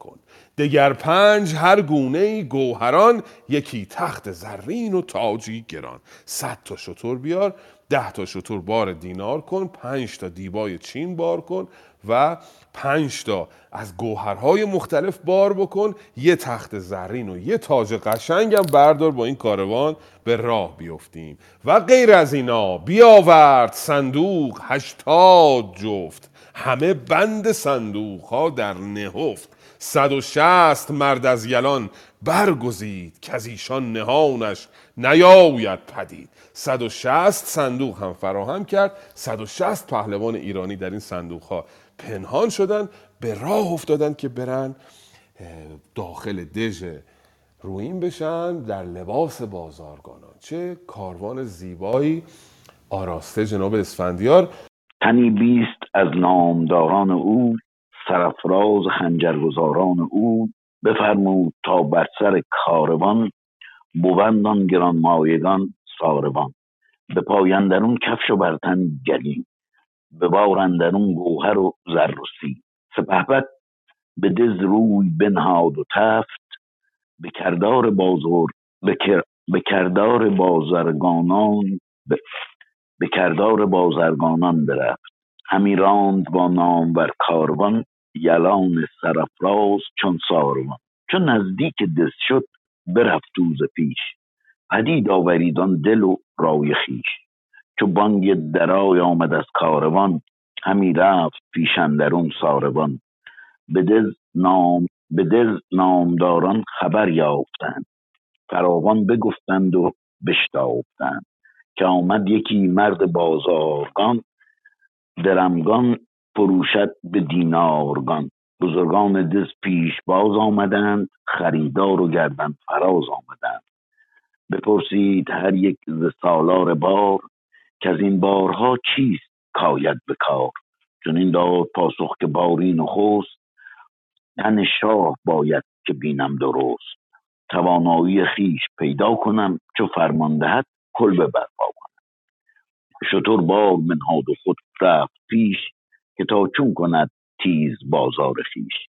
دگر پنج هر گونه گوهران یکی تخت زرین و تاجی گران. صد تا شطور بیار ده تا شطور بار دینار کن پنج تا دیبای چین بار کن و پنج تا از گوهرهای مختلف بار بکن. یه تخت زرین و یه تاج قشنگم بردار با این کاروان به راه بیفتیم. و غیر از اینا بیاورد صندوق هشتاد جفت. همه بند صندوق ها در نهفت. صد و شست مرد از یلان برگزید که از ایشان نهانش نیاید پدید. صد و شست صندوق هم فراهم کرد صد و شست پهلوان ایرانی در این صندوق ها پنهان شدن به راه افتادن که برن داخل دژ روین بشن در لباس بازارگانان. چه کاروان زیبایی. آراسته جناب اسفندیار. تنی بیست از نامداران او سرفراز خنجرگزاران او بفرمود تا بر سر کاروان بوندان گران مایگان ساروان. به پایندرون کفش و برتن گلیم به بارندرون گوهر و زر و سپهبد به دز روی بنهاد و تفت به کردار بازور به, کردار بازرگانان به کردار بازرگانان برفت. همی راند با نامور کاروان یلان سرفراز چون ساروان چون نزدیک دست شد برفت پیش. پدید آوریدان دل و رای خیش چو بانگ درای آمد از کاروان همی رفت پیشندرون ساروان. به دز نام به دز نامداران خبر یافتند. فراوان بگفتند و بشتافتند. که آمد یکی مرد بازارگان درمگان فروشد به دینارگان. بزرگان دز پیش باز آمدند خریدار و گردن فراز آمدند. بپرسید هر یک ز سالار بار که از این بارها چیست کاید به کار؟ چون این داد پاسخ که باری نخست تن شاه باید که بینم درست. توانایی خیش پیدا کنم چو فرمان دهد کل به برپا کنم. شطور بار منهاد و خود رفت پیش که تا چون کند تیز بازار خیش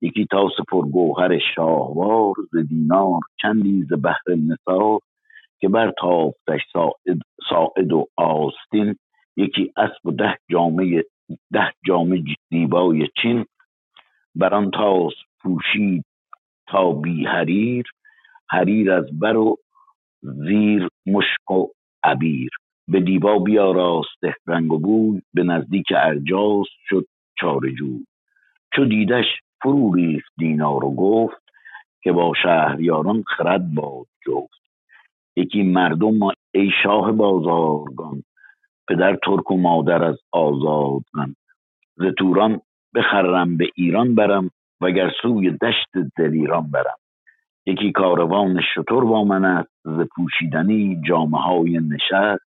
یکی تاس پرگوهر شاهوار ز دینار چندی ز بهر نثار که بر تافتش ساعد, و آستین. یکی اسب و ده جامعه ده جامه دیبای چین. بران تاس پوشید تا بی حریر حریر از بر و زیر مشک و عبیر. به دیبا بیاراست رنگ و بوی به نزدیک ارجاس شد چارجو چو دیدش فرو ریخت دینار و گفت که با شهریاران خرد باد جفت. یکی مردم ای شاه بازارگان پدر ترک و مادر از آزادگان. ز توران بخرم به ایران برم وگر سوی دشت دلیران برم. یکی کاروان شتر با من است ز پوشیدنی جامه های نشست.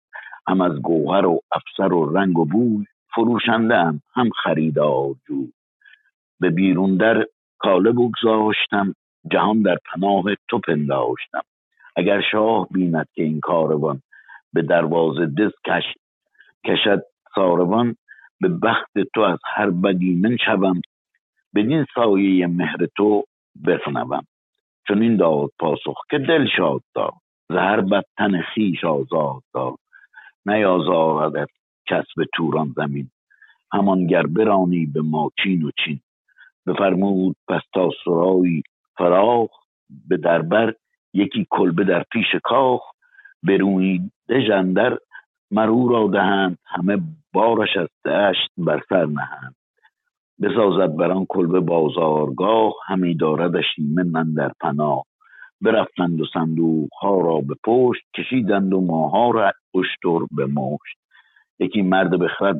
هم از گوهر و افسر و رنگ و بوی فروشنده هم, هم خریدار جو به بیرون در کاله بگذاشتم جهان در پناه تو پنداشتم. اگر شاه بیند که این کاروان به دروازه دز کش کشد ساروان به بخت تو از هر بدی من شوم. بدین سایه مهر تو بفنوم چون این داد پاسخ که دل شاد داد زهر بد تن خیش آزاد داد نیازاردت کس به توران زمین. همانگر برانی به ماچین و چین. بفرمود پس تا سرایی فراخ به دربر یکی کلبه در پیش کاخ. بروی دژندر مرو را دهند همه بارش از دشت بر سر نهند. بسازد بر آن کلبه بازارگاه همی داردش ایمن در پناه. برفتند و صندوق ها را به پشت کشیدند و ماها را اشتر به مشت یکی مرد بخرد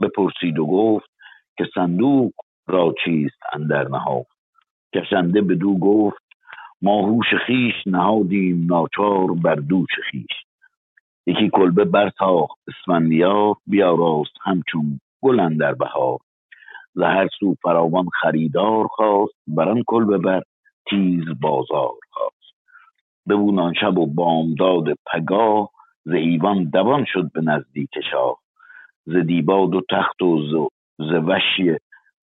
بپرسید و گفت که صندوق را چیست اندر نهافت کشنده بدو گفت ما هوش خیش نهادیم ناچار بر دوش خیش. یکی کلبه برتاخت اسفندیار بیاراست همچون گل اندر بهار. ز هر سو فراوان خریدار خواست بر آن کلبه بر تیز بازار. ببود آن شب و بامداد پگاه ز ایوان دوان شد به نزدیک شاه. ز دیبا دو تخت و ز وشی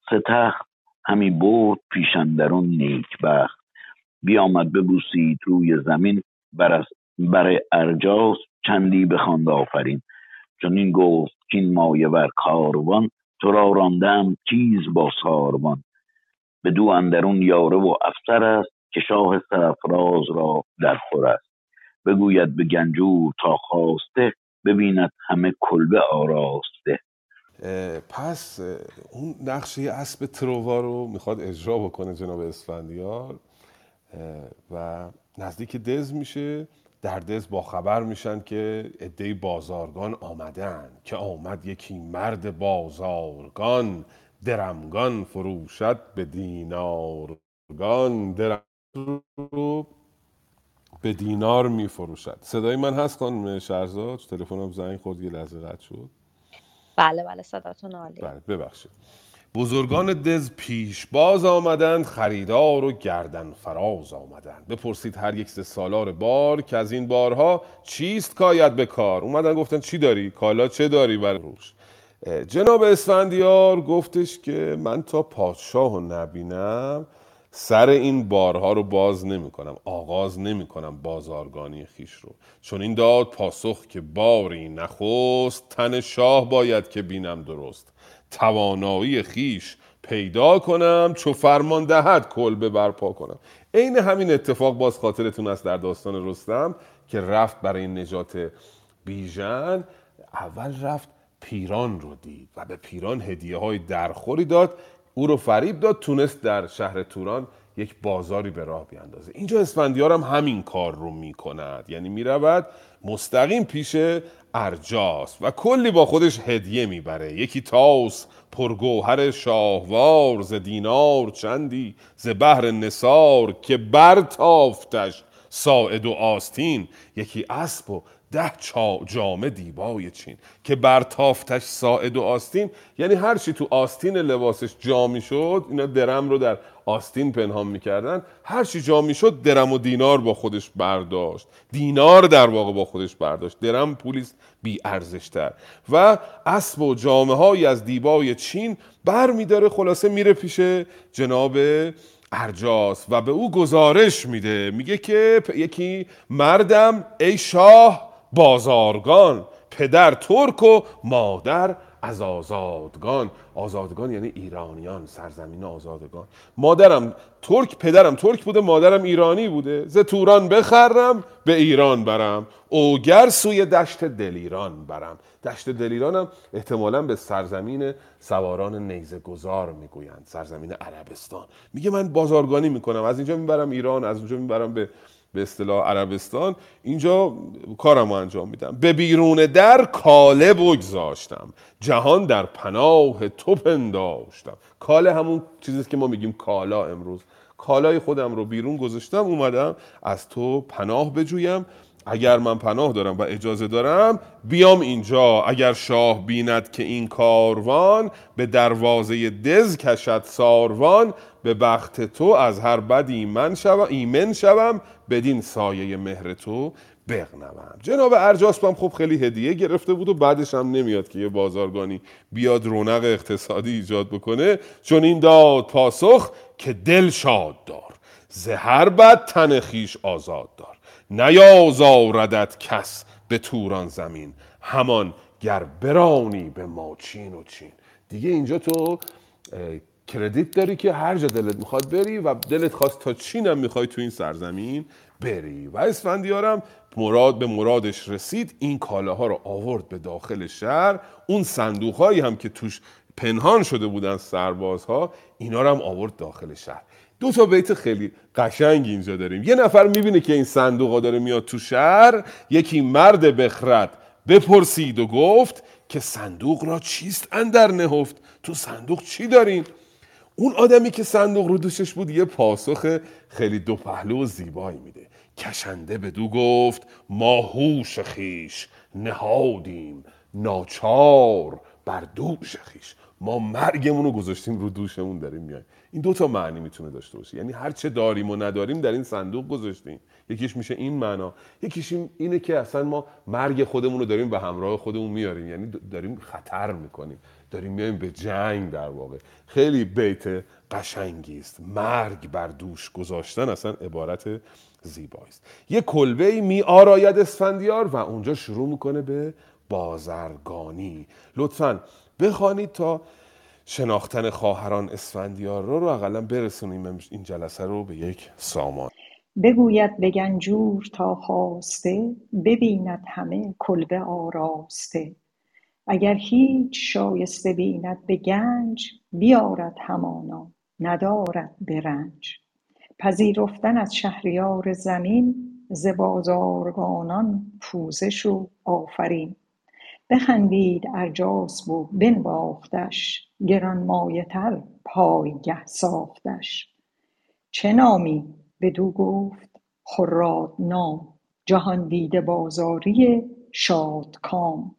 سه تخت همی برد پیشندرون نیک بخت. بیامد ببوسید روی زمین بر, بر ارجاس چندی بخواند آفرین. چون این گفت کین مایه ور کاروان تو را راندم تیز با ساروان. دو اندرون یاره و افسر است که شاه سرفراز را در خور است. بگوید به گنجور تا خواسته ببیند همه کلبه آراسته. پس اون نقشه اسب ترووا رو می‌خواد اجرا بکنه جناب اسفندیار و نزدیک دز میشه. در دز با خبر میشن که عده بازارگان آمدن که آمد یکی مرد بازارگان درمگان فروشد به دینارگان. درم رو به دینار میفروشد. صدای من هست خانم شهرزاد؟ تلفنم زنگ خورد یه لحظه قطع شد. بله بله صداتون عالی بله ببخشید. بزرگان دز پیش باز آمدند خریدار و گردن فراز آمدند. بپرسید هر یک سالار بار که از این بارها چیست کاید به کار؟ اومدن گفتن چی داری؟ کالا چه داری بر روش جناب اسفندیار گفتش که من تا پادشاه نبینم سر این بارها رو باز نمی کنم آغاز نمی کنم بازارگانی خیش رو. چون این داد پاسخ که باری نخست تن شاه باید که بینم درست. توانایی خیش پیدا کنم چو فرمان دهد کلبه برپا کنم. عین همین اتفاق باز خاطرتون است در داستان رستم که رفت برای نجات بیژن. اول رفت پیران رو دید و به پیران هدیه های درخوری داد او رو فریب داد تونست در شهر توران یک بازاری به راه بیاندازه. اینجا اسفندیار هم همین کار رو می‌کند. یعنی می‌رود مستقیم پیش ارجاس و کلی با خودش هدیه می‌بره. یکی تاس پرگوهر شاهوار ز دینار چندی ز بهر نصار که برتافتش ساعد و آستین. یکی اسب و ده جامه دیبای چین که برتافتش ساعد و آستین. یعنی هر چی تو آستین لباسش جامی شد اینا درم رو در آستین پنهان می‌کردن. هر چی جامی شد درم و دینار با خودش برداشت. دینار در واقع با خودش برداشت. درم پولیست بی ارزشتر و اسب و جامعه های از دیبای چین بر میداره خلاصه میره پیش جناب ارجاس و به او گزارش میده. میگه که یکی مردم ای شاه بازارگان پدر ترک و مادر از آزادگان. آزادگان یعنی ایرانیان سرزمین آزادگان. مادرم ترک پدرم ترک بوده مادرم ایرانی بوده. ز توران بخرم به ایران برم. اوگر سوی دشت دلیران برم. دشت دلیرانم احتمالا به سرزمین سواران نیزه گذار می‌گویند سرزمین عربستان. میگه من بازارگانی می‌کنم از اینجا می‌برم ایران از اونجا می‌برم به به اصطلاح عربستان اینجا کارم انجام میدم. به بیرون در کاله بگذاشتم. جهان در پناه تو پنداشتم. کاله همون چیزی که ما میگیم کالا امروز. کالای خودم رو بیرون گذاشتم اومدم از تو پناه بجویم. اگر من پناه دارم و اجازه دارم بیام اینجا. اگر شاه بیند که این کاروان به دروازه دز کشد ساروان به بخت تو از هر بد ایمن شوم ایمن شوم بدین سایه مهر تو بغنوم جناب ارجاس هم خب خیلی هدیه گرفته بود و بعدش هم نمیاد که یه بازارگانی بیاد رونق اقتصادی ایجاد بکنه. چون این داد پاسخ که دل شاد دار زهر بد تن خیش آزاد دار. نیازاردت کس به توران زمین. همان گر برانی به ماچین و چین. دیگه اینجا تو کردیت داری که هر جا دلت می‌خواد بری و دلت خواست تا چین هم می‌خوای تو این سرزمین بری. و اسفندیارم مراد به مرادش رسید این کالاها رو آورد به داخل شهر. اون صندوق هایی هم که توش پنهان شده بودن سربازها اینا رو هم آورد داخل شهر. دو تا بیت خیلی قشنگ اینجا داریم. یه نفر می‌بینه که این صندوق داره میاد تو شهر یکی مرد بخرد بپرسید و گفت که صندوق را چیست اندر نهفت؟ تو صندوق چی دارین اون آدمی که صندوق رو دوشش بود یه پاسخ خیلی دو پهلو و زیبایی میده. کشنده به دو گفت ما هوش خیش نهادیم ناچار بر دوش خیش. ما مرگمون رو گذاشتیم رو دوشمون داریم میایم. این دو تا معنی می‌تونه داشته باشه. یعنی هر چه داریم و نداریم در این صندوق گذاشتیم. یکیش میشه این معنا. یکیش اینه که اصلا ما مرگ خودمون رو داریم به همراه خودمون میاریم. یعنی داریم خطر می‌کنیم. داریم میایم به جنگ در واقع. خیلی بیت قشنگی است. مرگ بر دوش گذاشتن اصلا عبارت زیبایی است یه کلبه می آراید اسفندیار و اونجا شروع می‌کنه به بازرگانی. لطفا بخوانید تا شناختن خواهران اسفندیار رو رو اقلا برسونیم این جلسه رو به یک سامان. بگوید به گنجور تا خواسته ببیند همه کلبه آراسته. اگر هیچ شایسته بیند به گنج بیارد همانا ندارد به رنج. پذیرفتن از شهریار زمین ز بازارگانان پوزش و آفرین. بخندید ارجاس و بنواختش گرانمایه تر پایگه ساختش. چه نامی؟ بدو گفت خراد نام. جهان دیده بازاری شادکام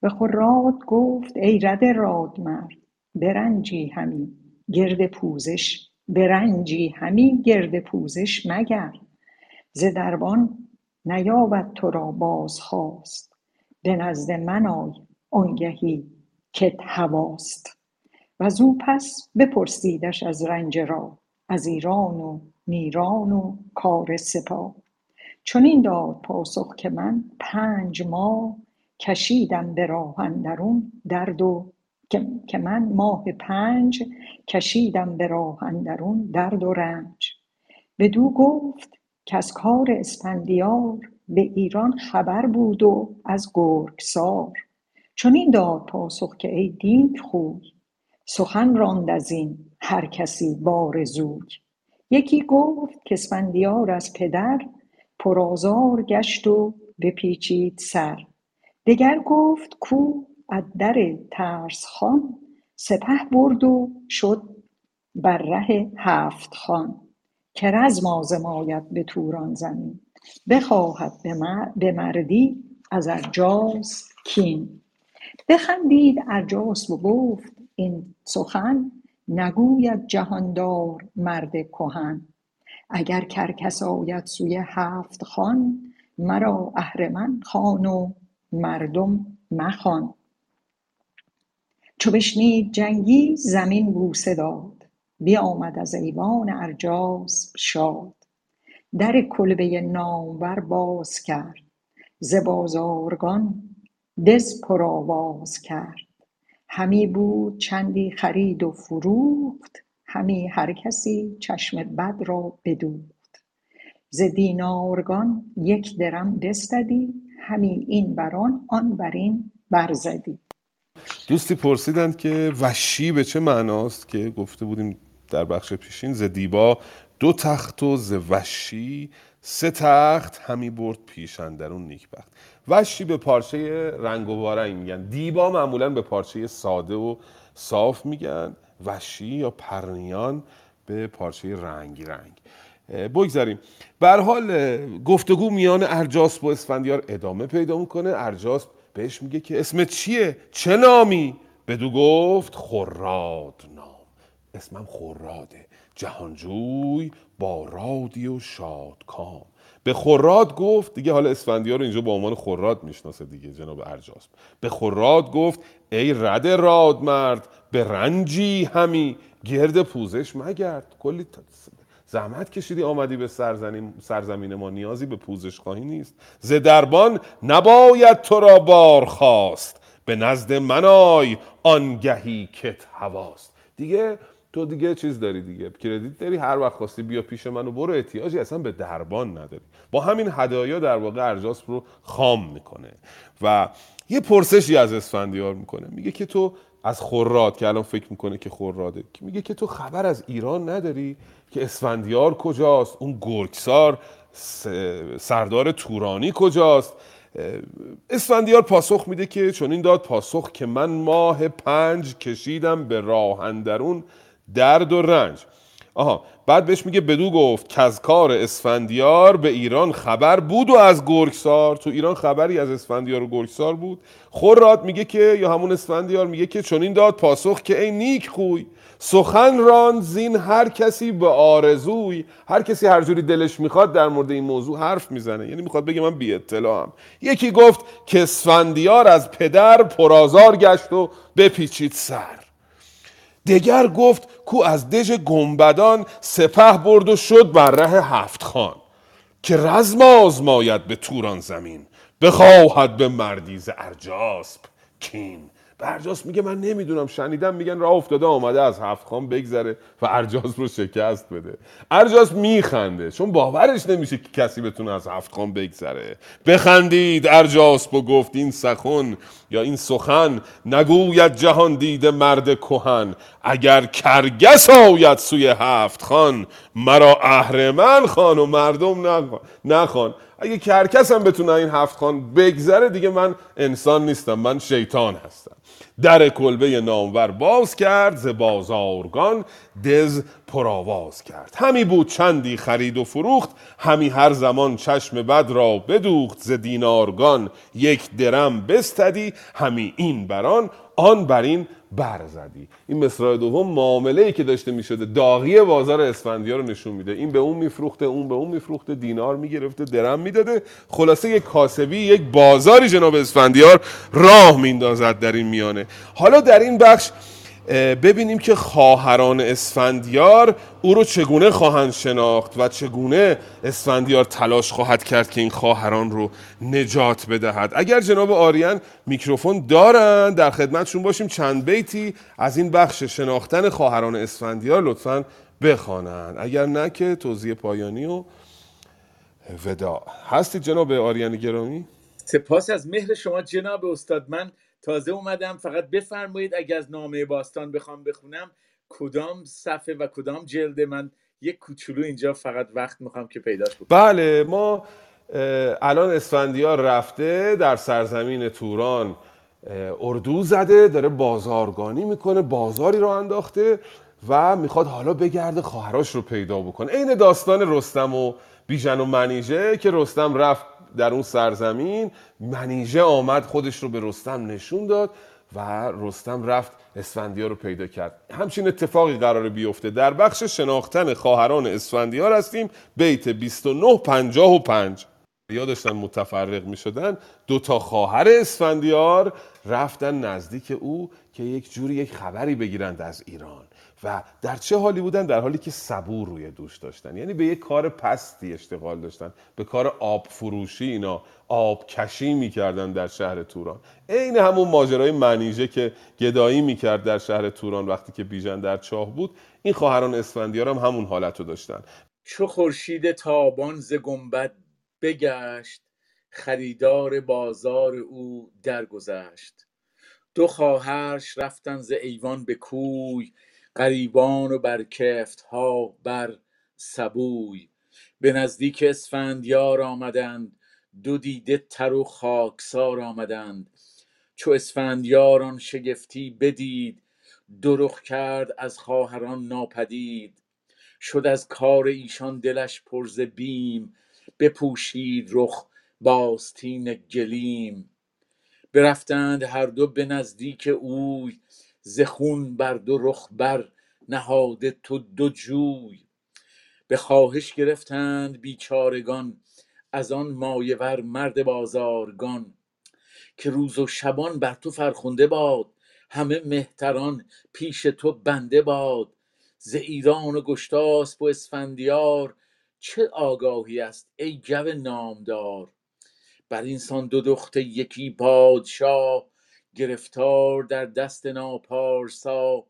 به خراد گفت ای رد رادمرد برنجی همی. گرد پوزش برنجی همی. گرد پوزش مگرد ز دربان نیابد تو را بازخواست. به نزد من آی آنگهی کت هواست. وزو پس بپرسیدش از رنج راه از ایران و نیران و کار سپاه چنین داد پاسخ که من پنج ماه کشیدم به راه اندرون درد و که من ماه پنج کشیدم به راه اندرون درد و رنج. بدو گفت از کار اسفندیار به ایران خبر بود و از گرگسار. چنین داد پاسخ که ای دیو خوی سخن راند از این هر کسی بآرزوی یکی گفت که اسفندیار از پدر پرآزار گشت و بپیچید سر. دگر گفت کو از در ترسخان سپه برد و شد بر ره هفت خان. که رزم آزماید به توران زمین. بخواهد به مردی از ارجاس کین. بخندید ارجاس و گفت این سخن نگوید جهاندار مرد کهن. اگر کرکس آید سوی هفت خان مرا اهرمن خوان و مردم مخوان. چو بشنید جنگی زمین بوسه داد. بیامد از ایوان ارجاسب شاد. در کلبه نامور باز کرد. ز بازارگان دز پرآواز کرد. همی بود چندی خرید و فروخت همی هر کسی چشم بد را بدوخت. ز دینارگان یک درم بستدی همی این بر آن آن بر این برزدی دوستی پرسیدند که وشی به چه معناست که گفته بودیم در بخش پیشین ز دیبا دو تخت و ز وشی سه تخت همی برد پیش اندرون نیکبخت. وشی به پارچه رنگ و میگن. دیبا معمولا به پارچه ساده و صاف میگن. وشی یا پرنیان به پارچه رنگی رنگ. بگذاریم. به حال گفتگو میان ارجاسب و اسفندیار ادامه پیدا می‌کنه. ارجاسب بهش میگه که اسمت چیه؟ چه نامی؟ بدو گفت خراد نام. اسمم خراده. جهانجوی با رادی و شادکام. به خراد گفت دیگه حالا اسفندیار رو اینجا با عنوان خراد می‌شناسه دیگه جناب ارجاسب به خراد گفت ای رد راد مرد به رنجی همی گرد پوزش مگرد. کلی زحمت کشیدی آمدی به سرزمین ما. نیازی به پوزش خواهی نیست. ز دربان نباید تو را بار خواست. به نزد من آی آنگهی کت هواست. دیگه تو دیگه چیز داری دیگه. کردیت داری هر وقت خواستی بیا پیش من و برو احتیاجی اصلا به دربان نداری. با همین هدایا در واقع ارجاسب رو خام می‌کنه. و یه پرسشی از اسفندیار می‌کنه. میگه که تو از خراد که الان فکر می‌کنه که خراده که میگه که تو خبر از ایران نداری که اسفندیار کجاست اون گرگسار سردار تورانی کجاست. اسفندیار پاسخ میده که چون این داد پاسخ که من ماه پنج کشیدم به راه اندرون. درد و رنج. آها بعد بهش میگه بدو گفت که از کار اسفندیار به ایران خبر بود و از گرگسار. تو ایران خبری از اسفندیار و گرگسار بود. خوراد میگه که یا همون اسفندیار میگه که چون این داد پاسخ که ای نیک خوی سخن ران زین هر کسی به آرزوی. هر کسی هر جوری دلش می‌خواد در مورد این موضوع حرف می‌زنه. یعنی می‌خواد بگه من بی اطلاعم یکی گفت که اسفندیار از پدر پرازار گشت و بپیچید سر. دگر گفت کو از دژ گنبدان سپه برد و شد بر ره هفت خان که رزم آزماید به توران زمین بخواهد به مردیز ارجاسب کین. به ارجاسب میگه من نمی‌دونم شنیدم میگن راه افتاده آمده از هفت خان بگذره و ارجاسب رو شکست بده. ارجاسب میخنده چون باورش نمیشه که کسی بتونه از هفت خان بگذره. بخندید ارجاسب و گفت این سخن یا این سخن نگوید جهان دیده مرد کهن. اگر کرگس آید سوی هفت خان مرا اهرمن خان و مردم نخوان, اگه کرکس هم بتونه این هفت خان بگذره دیگه من انسان نیستم من شیطان هستم. در کلبه نامور باز کرد ز بازارگان دز پرآواز کرد. همی بود چندی خرید و فروخت همی هر زمان چشم بد را بدوخت. ز دینارگان یک درم بستدی همی این بران آن بر این برزدی این مصرع دوم معامله ای که داشته می‌شده داغی بازار اسفندیار رو نشون میده. این به اون میفروخته اون به اون میفروخته دینار می‌گرفته درم می‌داده. خلاصه یک کاسبی یک بازاری جناب اسفندیار راه میندازد در این میانه. حالا در این بخش ببینیم که خواهران اسفندیار او رو چگونه خواهند شناخت و چگونه اسفندیار تلاش خواهد کرد که این خواهران رو نجات بدهد. اگر جناب آریان میکروفون دارن در خدمتشون باشیم. چند بیتی از این بخش شناختن خواهران اسفندیار لطفا بخوانند. اگر نه که توضیح پایانی و ودا هستید جناب آریان گرامی؟ سپاس از مهر شما جناب استاد. من تازه اومدم فقط بفرمایید اگر از نامه باستان بخوام بخونم کدام صفحه و کدام جلده من؟ یک کوچولو اینجا فقط وقت می‌خوام که پیداش بکنم. بله ما الان اسفندیار رفته در سرزمین توران اردو زده داره بازارگانی می‌کنه بازاری رو انداخته و می‌خواد حالا بگرده خواهراش رو پیدا بکنه. عین داستان رستم و بیژن و منیژه که رستم رفت در اون سرزمین منیژه آمد خودش رو به رستم نشون داد و رستم رفت اسفندیار رو پیدا کرد. همچین اتفاقی قرار بیفته. در بخش شناختن خواهران اسفندیار هستیم. بیت 29 55 یا داشتن متفرق می شدن دو تا خواهر اسفندیار رفتن نزدیک او که یک جوری یک خبری بگیرند از ایران. و در چه حالی بودن؟ در حالی که صبور روی دوش داشتن. یعنی به یه کار پستی اشتغال داشتن. به کار آب فروشی اینا. آب کشی می‌کردن در شهر توران. عین همون ماجرای منیژه که گدایی می‌کرد در شهر توران وقتی که بیژن در چاه بود. این خواهران اسفندیار هم همون حالت رو داشتن. چو خورشید تابان ز گنبد بگشت خریدار بازار او درگذشت. دو خواهرش رفتن ز ایوان به کوی. غریبان و برکفت ها بر سبوی. به نزدیک اسفندیار آمدند. دو دیده تر و خاکسار آمدند. چو اسفندیار آن شگفتی بدید دو رخ کرد از خواهران ناپدید. شد از کار ایشان دلش پر ز بیم بپوشید رخ باستین گلیم. برفتند هر دو به نزدیک اوی ز خون بر دو رخ بر نهاده تو دو جوی. به خواهش گرفتند بیچارگان از آن مایه ور مرد بازارگان. که روز و شبان بر تو فرخنده باد همه مهتران پیش تو بنده باد. ز ایران و گشتاسپ و اسفندیار چه آگاهی است ای گو نامدار؟ بر اینسان دو دخته یکی پادشاه گرفتار در دست ناپارسا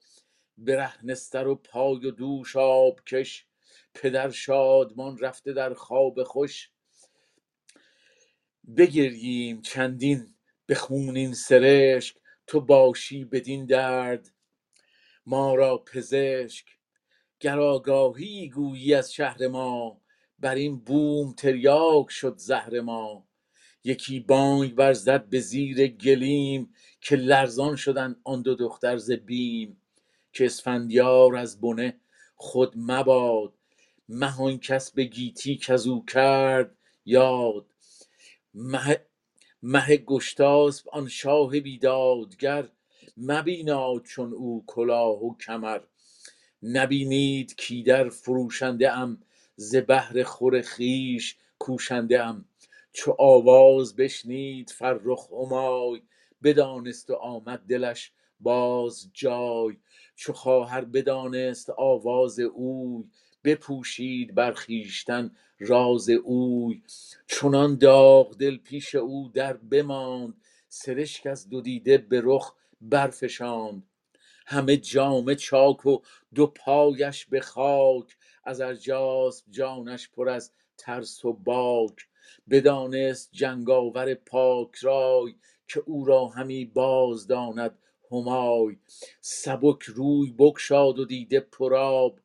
برهنه سر و پای و دوش آبکش پدر شادمان رفته در خواب خوش. بگرییم چندین به خونین سرشک تو باشی بدین درد. ما را پزشک گر آگاهی گویی از شهر ما. بر این بوم تریاک شد زهر ما. یکی بانگ برزد به زیر گلیم که لرزان شدند آن دو دختر ز بیم. که اسفندیار از بنه خود مباد مه کس به گیتی کزو کرد یاد. مه, مه گشتاسپ آن شاه بیدادگر مبیناد چون او کلاه و کمر. نبینید کایدر فروشنده ام ز بهر خور خویش کوشنده ام. چو آواز بشنید فرخ همای بدانست و آمد دلش باز جای. چو خواهر بدانست آواز اوی بپوشید بر خویشتن راز اوی. چنان داغ دل پیش او در بماند سرشک از دو دیده به رخ برفشاند. همه جامه چاک و دو پایش به خاک از ارجاسپ جانش پر از ترس و باک. بدانست جنگاور پاک رای که او را همی باز داند همای. سبک روی بگشاد و دیده پرآب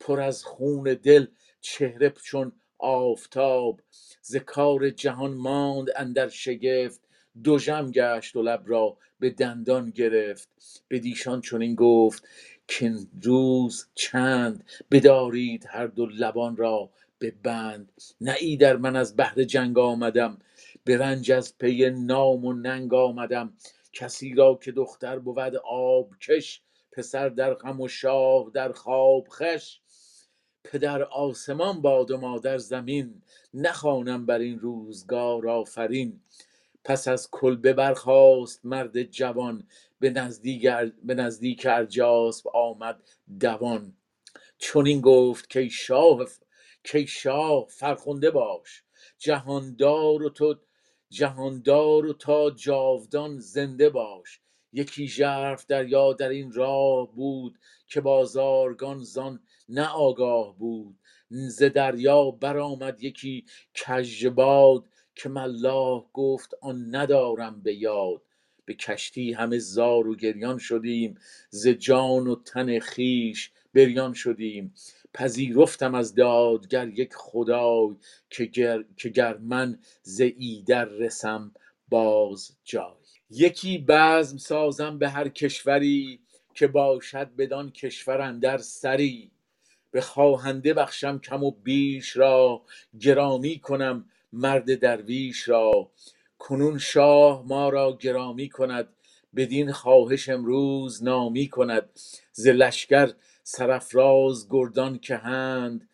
پر از خون دل چهره چون آفتاب. ز کار جهان ماند اندر شگفت دژم گشت و لب را به دندان گرفت. بدیشان چنین گفت کاین روز چند بدارید هر دو لبان را به بند نه ایدر من از بهر جنگ آمدم به رنج از پی نام و ننگ آمدم. کسی را که دختر بود آبکش پسر در غم و شاه در خواب خوش پدر آسمان باد و مادر زمین نخوانم بر این روزگار آفرین. پس از کلبه برخاست مرد جوان به نزدیک به نزدیک ارجاسپ آمد دوان. چنین گفت کای شاه کای شاه فرخنده باش. جهاندار و تو جهاندار و تا جاودان زنده باش. یکی ژرف دریا در این راه بود که بازارگان زان نه آگاه بود. ز دریا برآمد یکی کژباد که ملاح گفت آن ندارم به یاد. به کشتی همه زار و گریان شدیم ز جان و تن خویش بریان شدیم. پذیرفتم از دادگر یک خدای که گر, که گر من ز ایدر رسم باز جای. یکی بزم سازم به هر کشوری که باشد بدان کشور اندر سری. به خواهنده بخشم کم و بیش را گرامی کنم مرد درویش را. کنون شاه ما را گرامی کند بدین خواهش امروز نامی کند. ز لشکر سرافراز گردان که هند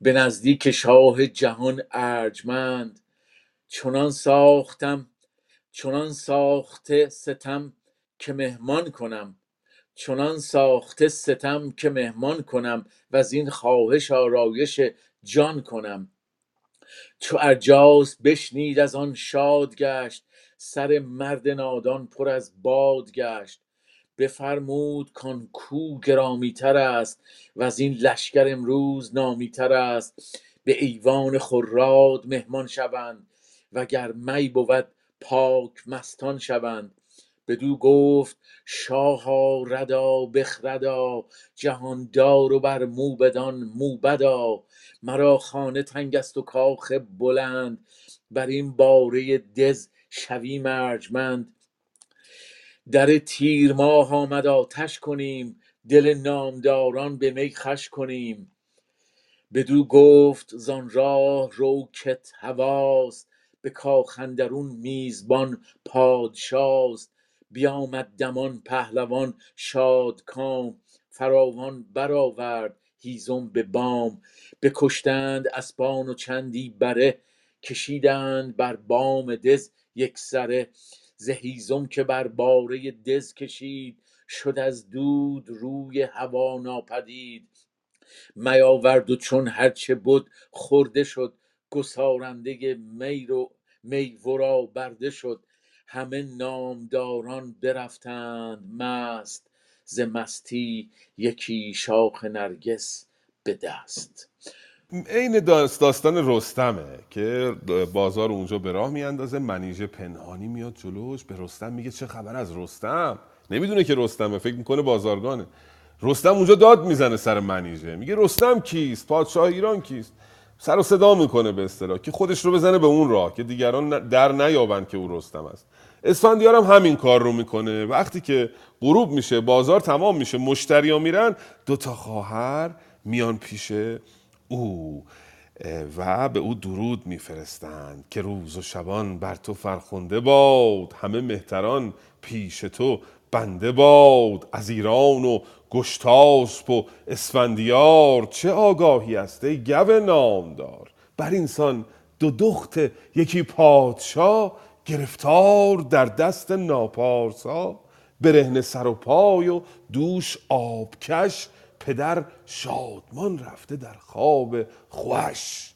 به نزدیک شاه جهان ارجمند. چنان ساختم چنان ساخته ستم که مهمان کنم. چنان ساخته ستم که مهمان کنم و از این خواهش آرایش جان کنم. چو ارجاس بشنید از آن شاد گشت سر مرد نادان پر از باد گشت. بفرمود کان کو گرامی تر است و از این لشکر امروز نامی تر است. به ایوان خراد مهمان شوند وگر می بود پاک مستان شوند. بدو گفت شاها ردا بخردا جهاندار و بر موبدان موبدا. مرا خانه تنگ است و کاخ بلند بر این باره دز شویم ارجمند در تیر ماه آمد آتش کنیم دل نامداران به می خوش کنیم. بدو گفت زان راه رو کت هواست به کاخ اندرون میزبان پادشاست. بیامد دمان پهلوان شادکام فراوان برآورد هیزم به بام. بکشتند اسپان و چندی بره کشیدند بر بام دز یکسره ز هیزم که بر باره دز کشید شد از دود روی هوا ناپدید. میاورد و چون هرچه بد خورده شد گسارنده می رو می ورا برده شد. همه نامداران برفتند مست ز مستی یکی شاخ نرگس به دست. عین داست- داستان رستمه که بازار اونجا به راه میاندازه منیژه پنهانی میاد جلوش به رستم میگه چه خبر از رستم؟ نمی‌دونه که رستمه فکر می‌کنه بازارگانه. رستم اونجا داد می‌زنه سر منیژه. میگه رستم کیست؟ پادشاه ایران کیست؟ سر و صدا می‌کنه به اصطلاح که خودش رو بزنه به اون راه که دیگران در نیابند که او رستم است. اسفندیار هم همین کار رو می‌کنه. وقتی که غروب میشه بازار تمام میشه مشتریا میرن دو تا خواهر میان پیش او و به او درود میفرستند که روز و شبان بر تو فرخنده باد همه مهتران پیش تو بنده باد از ایران و گشتاسپ و اسفندیار چه آگاهی است ای گو نامدار؟ بر اینسان دو دخت یکی پادشاه گرفتار در دست ناپارسا برهنه سر و پای و دوش آبکش پدر شادمان رفته در خواب خوش.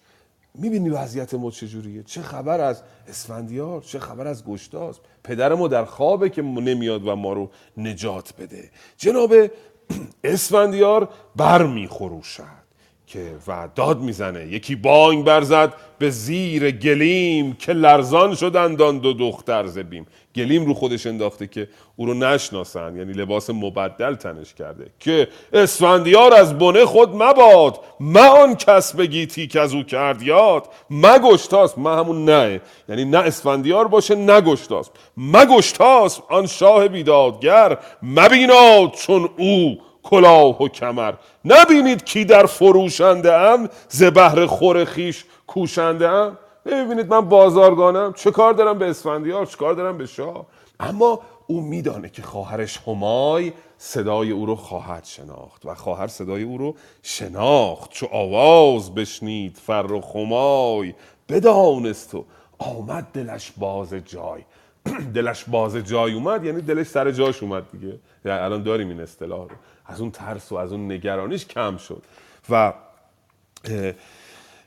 می‌بینی وضعیت ما چجوریه؟ چه خبر از اسفندیار؟ چه خبر از گشتاس؟ پدر ما در خوابه که نمیاد و ما رو نجات بده. جناب [CLEARS THROAT] اسفندیار بر میخروشد که و داد می‌زنه. یکی بانگ برزد به زیر گلیم که لرزان شدند آن دو دختر ز بیم گلیم رو خودش انداخته که او رو نشناسن. یعنی لباس مبدل تنش کرده که اسفندیار از بنه خود مباد. ما آن کس بگیتی که از او کرد یاد. مگشتاس ما همون نه. یعنی نه اسفندیار باشه نه گشتاس مگشتاس آن شاه بیدادگر. مبیناد چون او کلاه و کمر. نبینید کی در فروشنده ام؟ ز بهر خور خیش کوشنده ام؟ ببینید من بازارگانم چه کار دارم به اسفندیار چه کار دارم به شاه. اما او میدانه که خواهرش همای صدای او رو خواهد شناخت و خواهر صدای او رو شناخت. چو آواز بشنید فر و خمای بدانست و آمد دلش باز جای. [CLEARS THROAT] دلش باز جای اومد یعنی دلش سر جاش اومد دیگه. یعنی الان داریم این اصطلاح رو. از اون ترس و از اون نگرانیش کم شد. و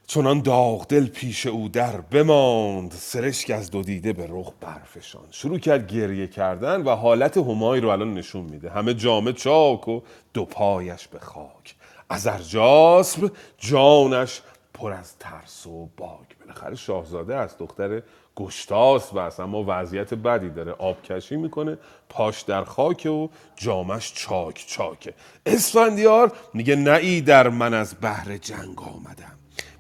چنان داغ دل پیش او در بماند. سرشک از دو دیده به رخ برفشان شروع کرد گریه کردن و حالت همای رو الان نشون میده. همه جامه چاک و دو پایش به خاک. از ارجاسب جانش پر از ترس و باک بالاخره شاهزاده است دختر گشتاس بس اما وضعیت بدی داره. آبکشی می‌کنه پاش در خاک و جامش چاک چاکه. اسفندیار میگه نه در من از بهر جنگ آمدم.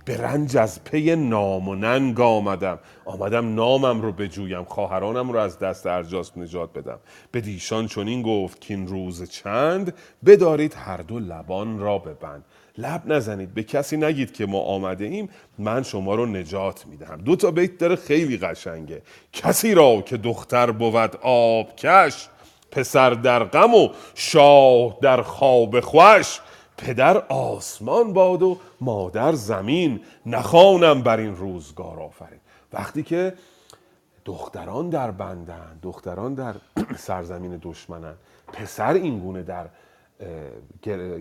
به رنج از پی نام و ننگ آمدم. آمدم نامم رو بجویم خواهرانم رو از دست ارجاس نجات بدم. به دیشان چنین گفت که این روز چند بدارید هر دو لبان را ببند. لب نزنید به کسی نگید که ما آمده ایم من شما رو نجات می‌دهم. دو تا بیت داره خیلی قشنگه. کسی را که دختر بود آبکش پسر در غم و شاه در خواب خوش. پدر آسمان باد و مادر زمین. نخوانم بر این روزگار آفرین. وقتی که دختران در بندن دختران در [CLEARS THROAT] سرزمین دشمنن پسر اینگونه در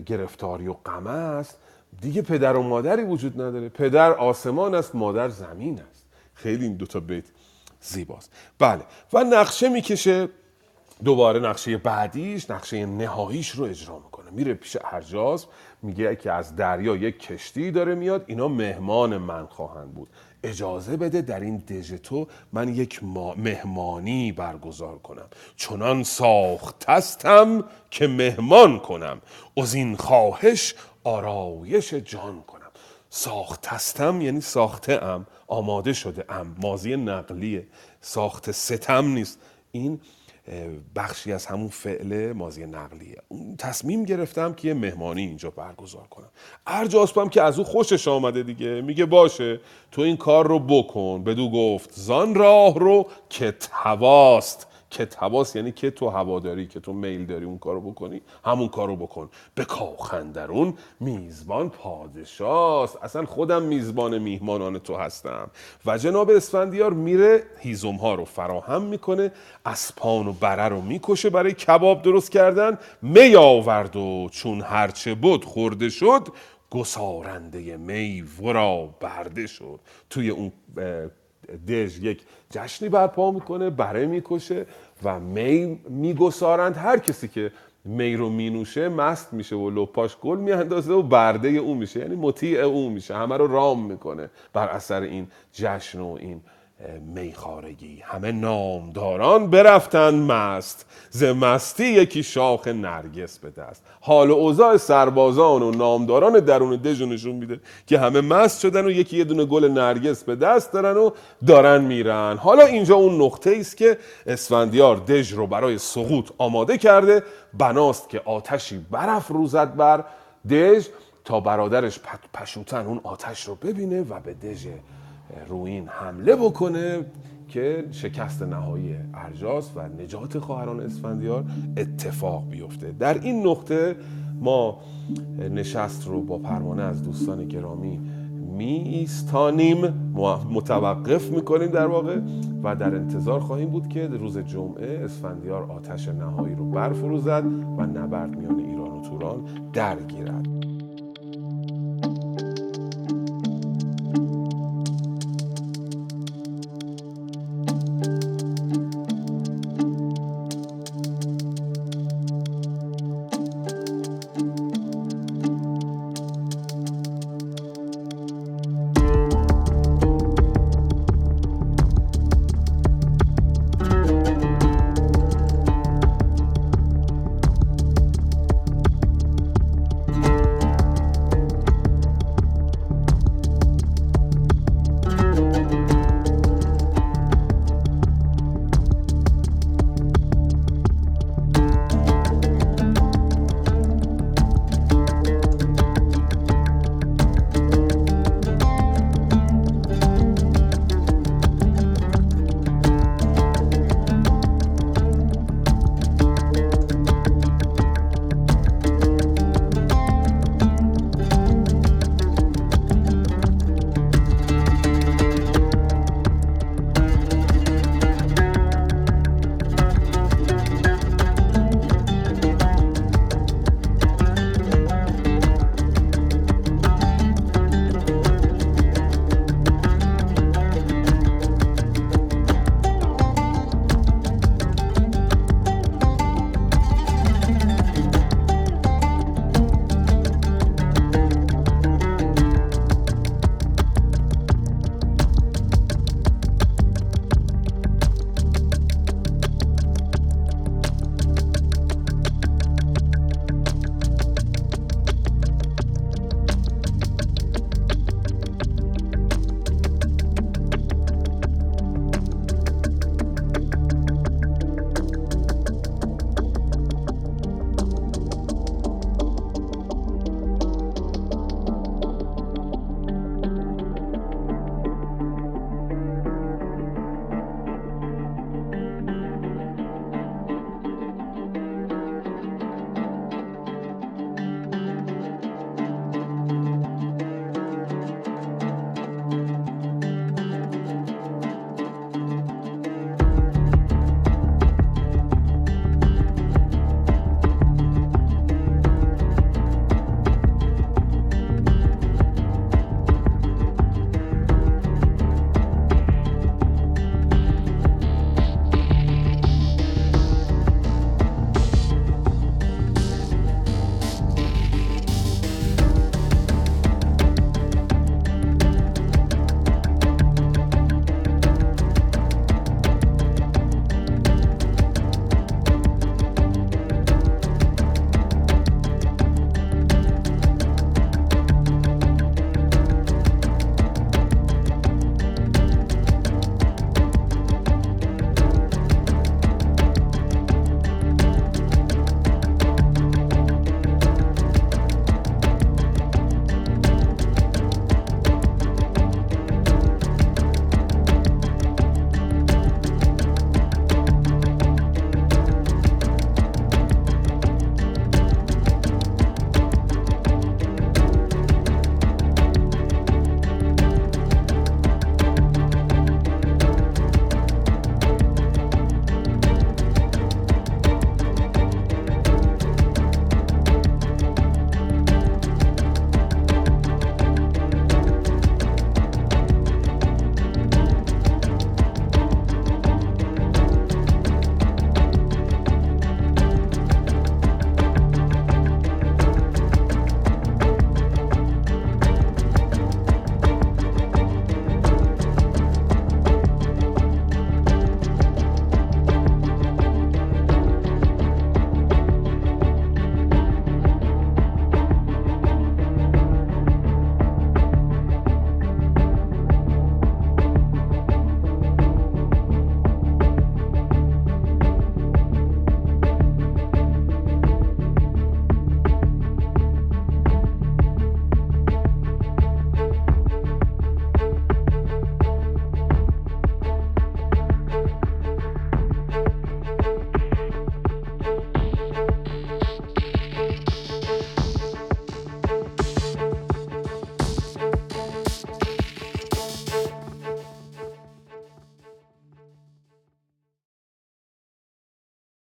گرفتاری و غم است دیگه پدر و مادری وجود نداره. پدر آسمان است مادر زمین است. خیلی این دوتا بیت زیباست. بله. و نقشه می‌کشه دوباره نقشه بعدیش نقشه نهاییش رو اجرا می‌کنه. میره پیش ارجاز میگه که از دریا یک کشتی داره میاد اینا مهمان من خواهند بود. اجازه بده در این دژ تو من یک مهمانی برگزار کنم. چنان ساختستم که مهمان کنم. از این خواهش آرایش جان کنم. ساختستم یعنی ساخته ام آماده شده ام. مازی نقلیه. ساخت ستم نیست. این بخشی از همون فعل مازی نقلیه. تصمیم گرفتم که یه مهمانی اینجا برگزار کنم. ارجاسپم که از او خوشش آمده دیگه. میگه باشه تو این کار رو بکن. بدو گفت زان راه رو که تواست. که تواس یعنی که تو هواداری که تو میل داری اون کارو بکنی همون کارو بکن. به کاخندرون میزبان پادشاست. اصلا خودم میزبان میهمانان تو هستم. و جناب اسفندیار میره هیزم ها رو فراهم می‌کنه اسپان و بره رو می‌کشه برای کباب درست کردن. می آورد و چون هرچه بود خورده شد گسارنده می ورا برده شد. توی اون دژ یک جشنی برپا می‌کنه بره می‌کشه و می میگسارند هر کسی که می رو مینوشه مست میشه و لپاش گل میاندازه و برده او میشه. یعنی مطیع او میشه. همه رو رام می‌کنه بر اثر این جشن و این میخارگی همه نامداران برفتن مست. ز مستی یکی شاخ نرگس به دست. حال و اوضاع سربازان و نامداران درون دژ نشون میده که همه مست شدن و یکی یه دونه گل نرگس به دست دارن و دارن میرن. حالا اینجا اون نقطه است که اسفندیار دژ رو برای سقوط آماده کرده. بناست که آتشی برف روزد بر دژ تا برادرش پشوتن اون آتش رو ببینه و به دژ روین حمله بکنه که شکست نهایی ارجاس و نجات خواهران اسفندیار اتفاق بیفته. در این نقطه ما نشست رو با پروانه از دوستان گرامی می ایستانیم متوقف می‌کنیم در واقع و در انتظار خواهیم بود که روز جمعه اسفندیار آتش نهایی رو برفروزد و نبرد میان ایران و توران درگیرد.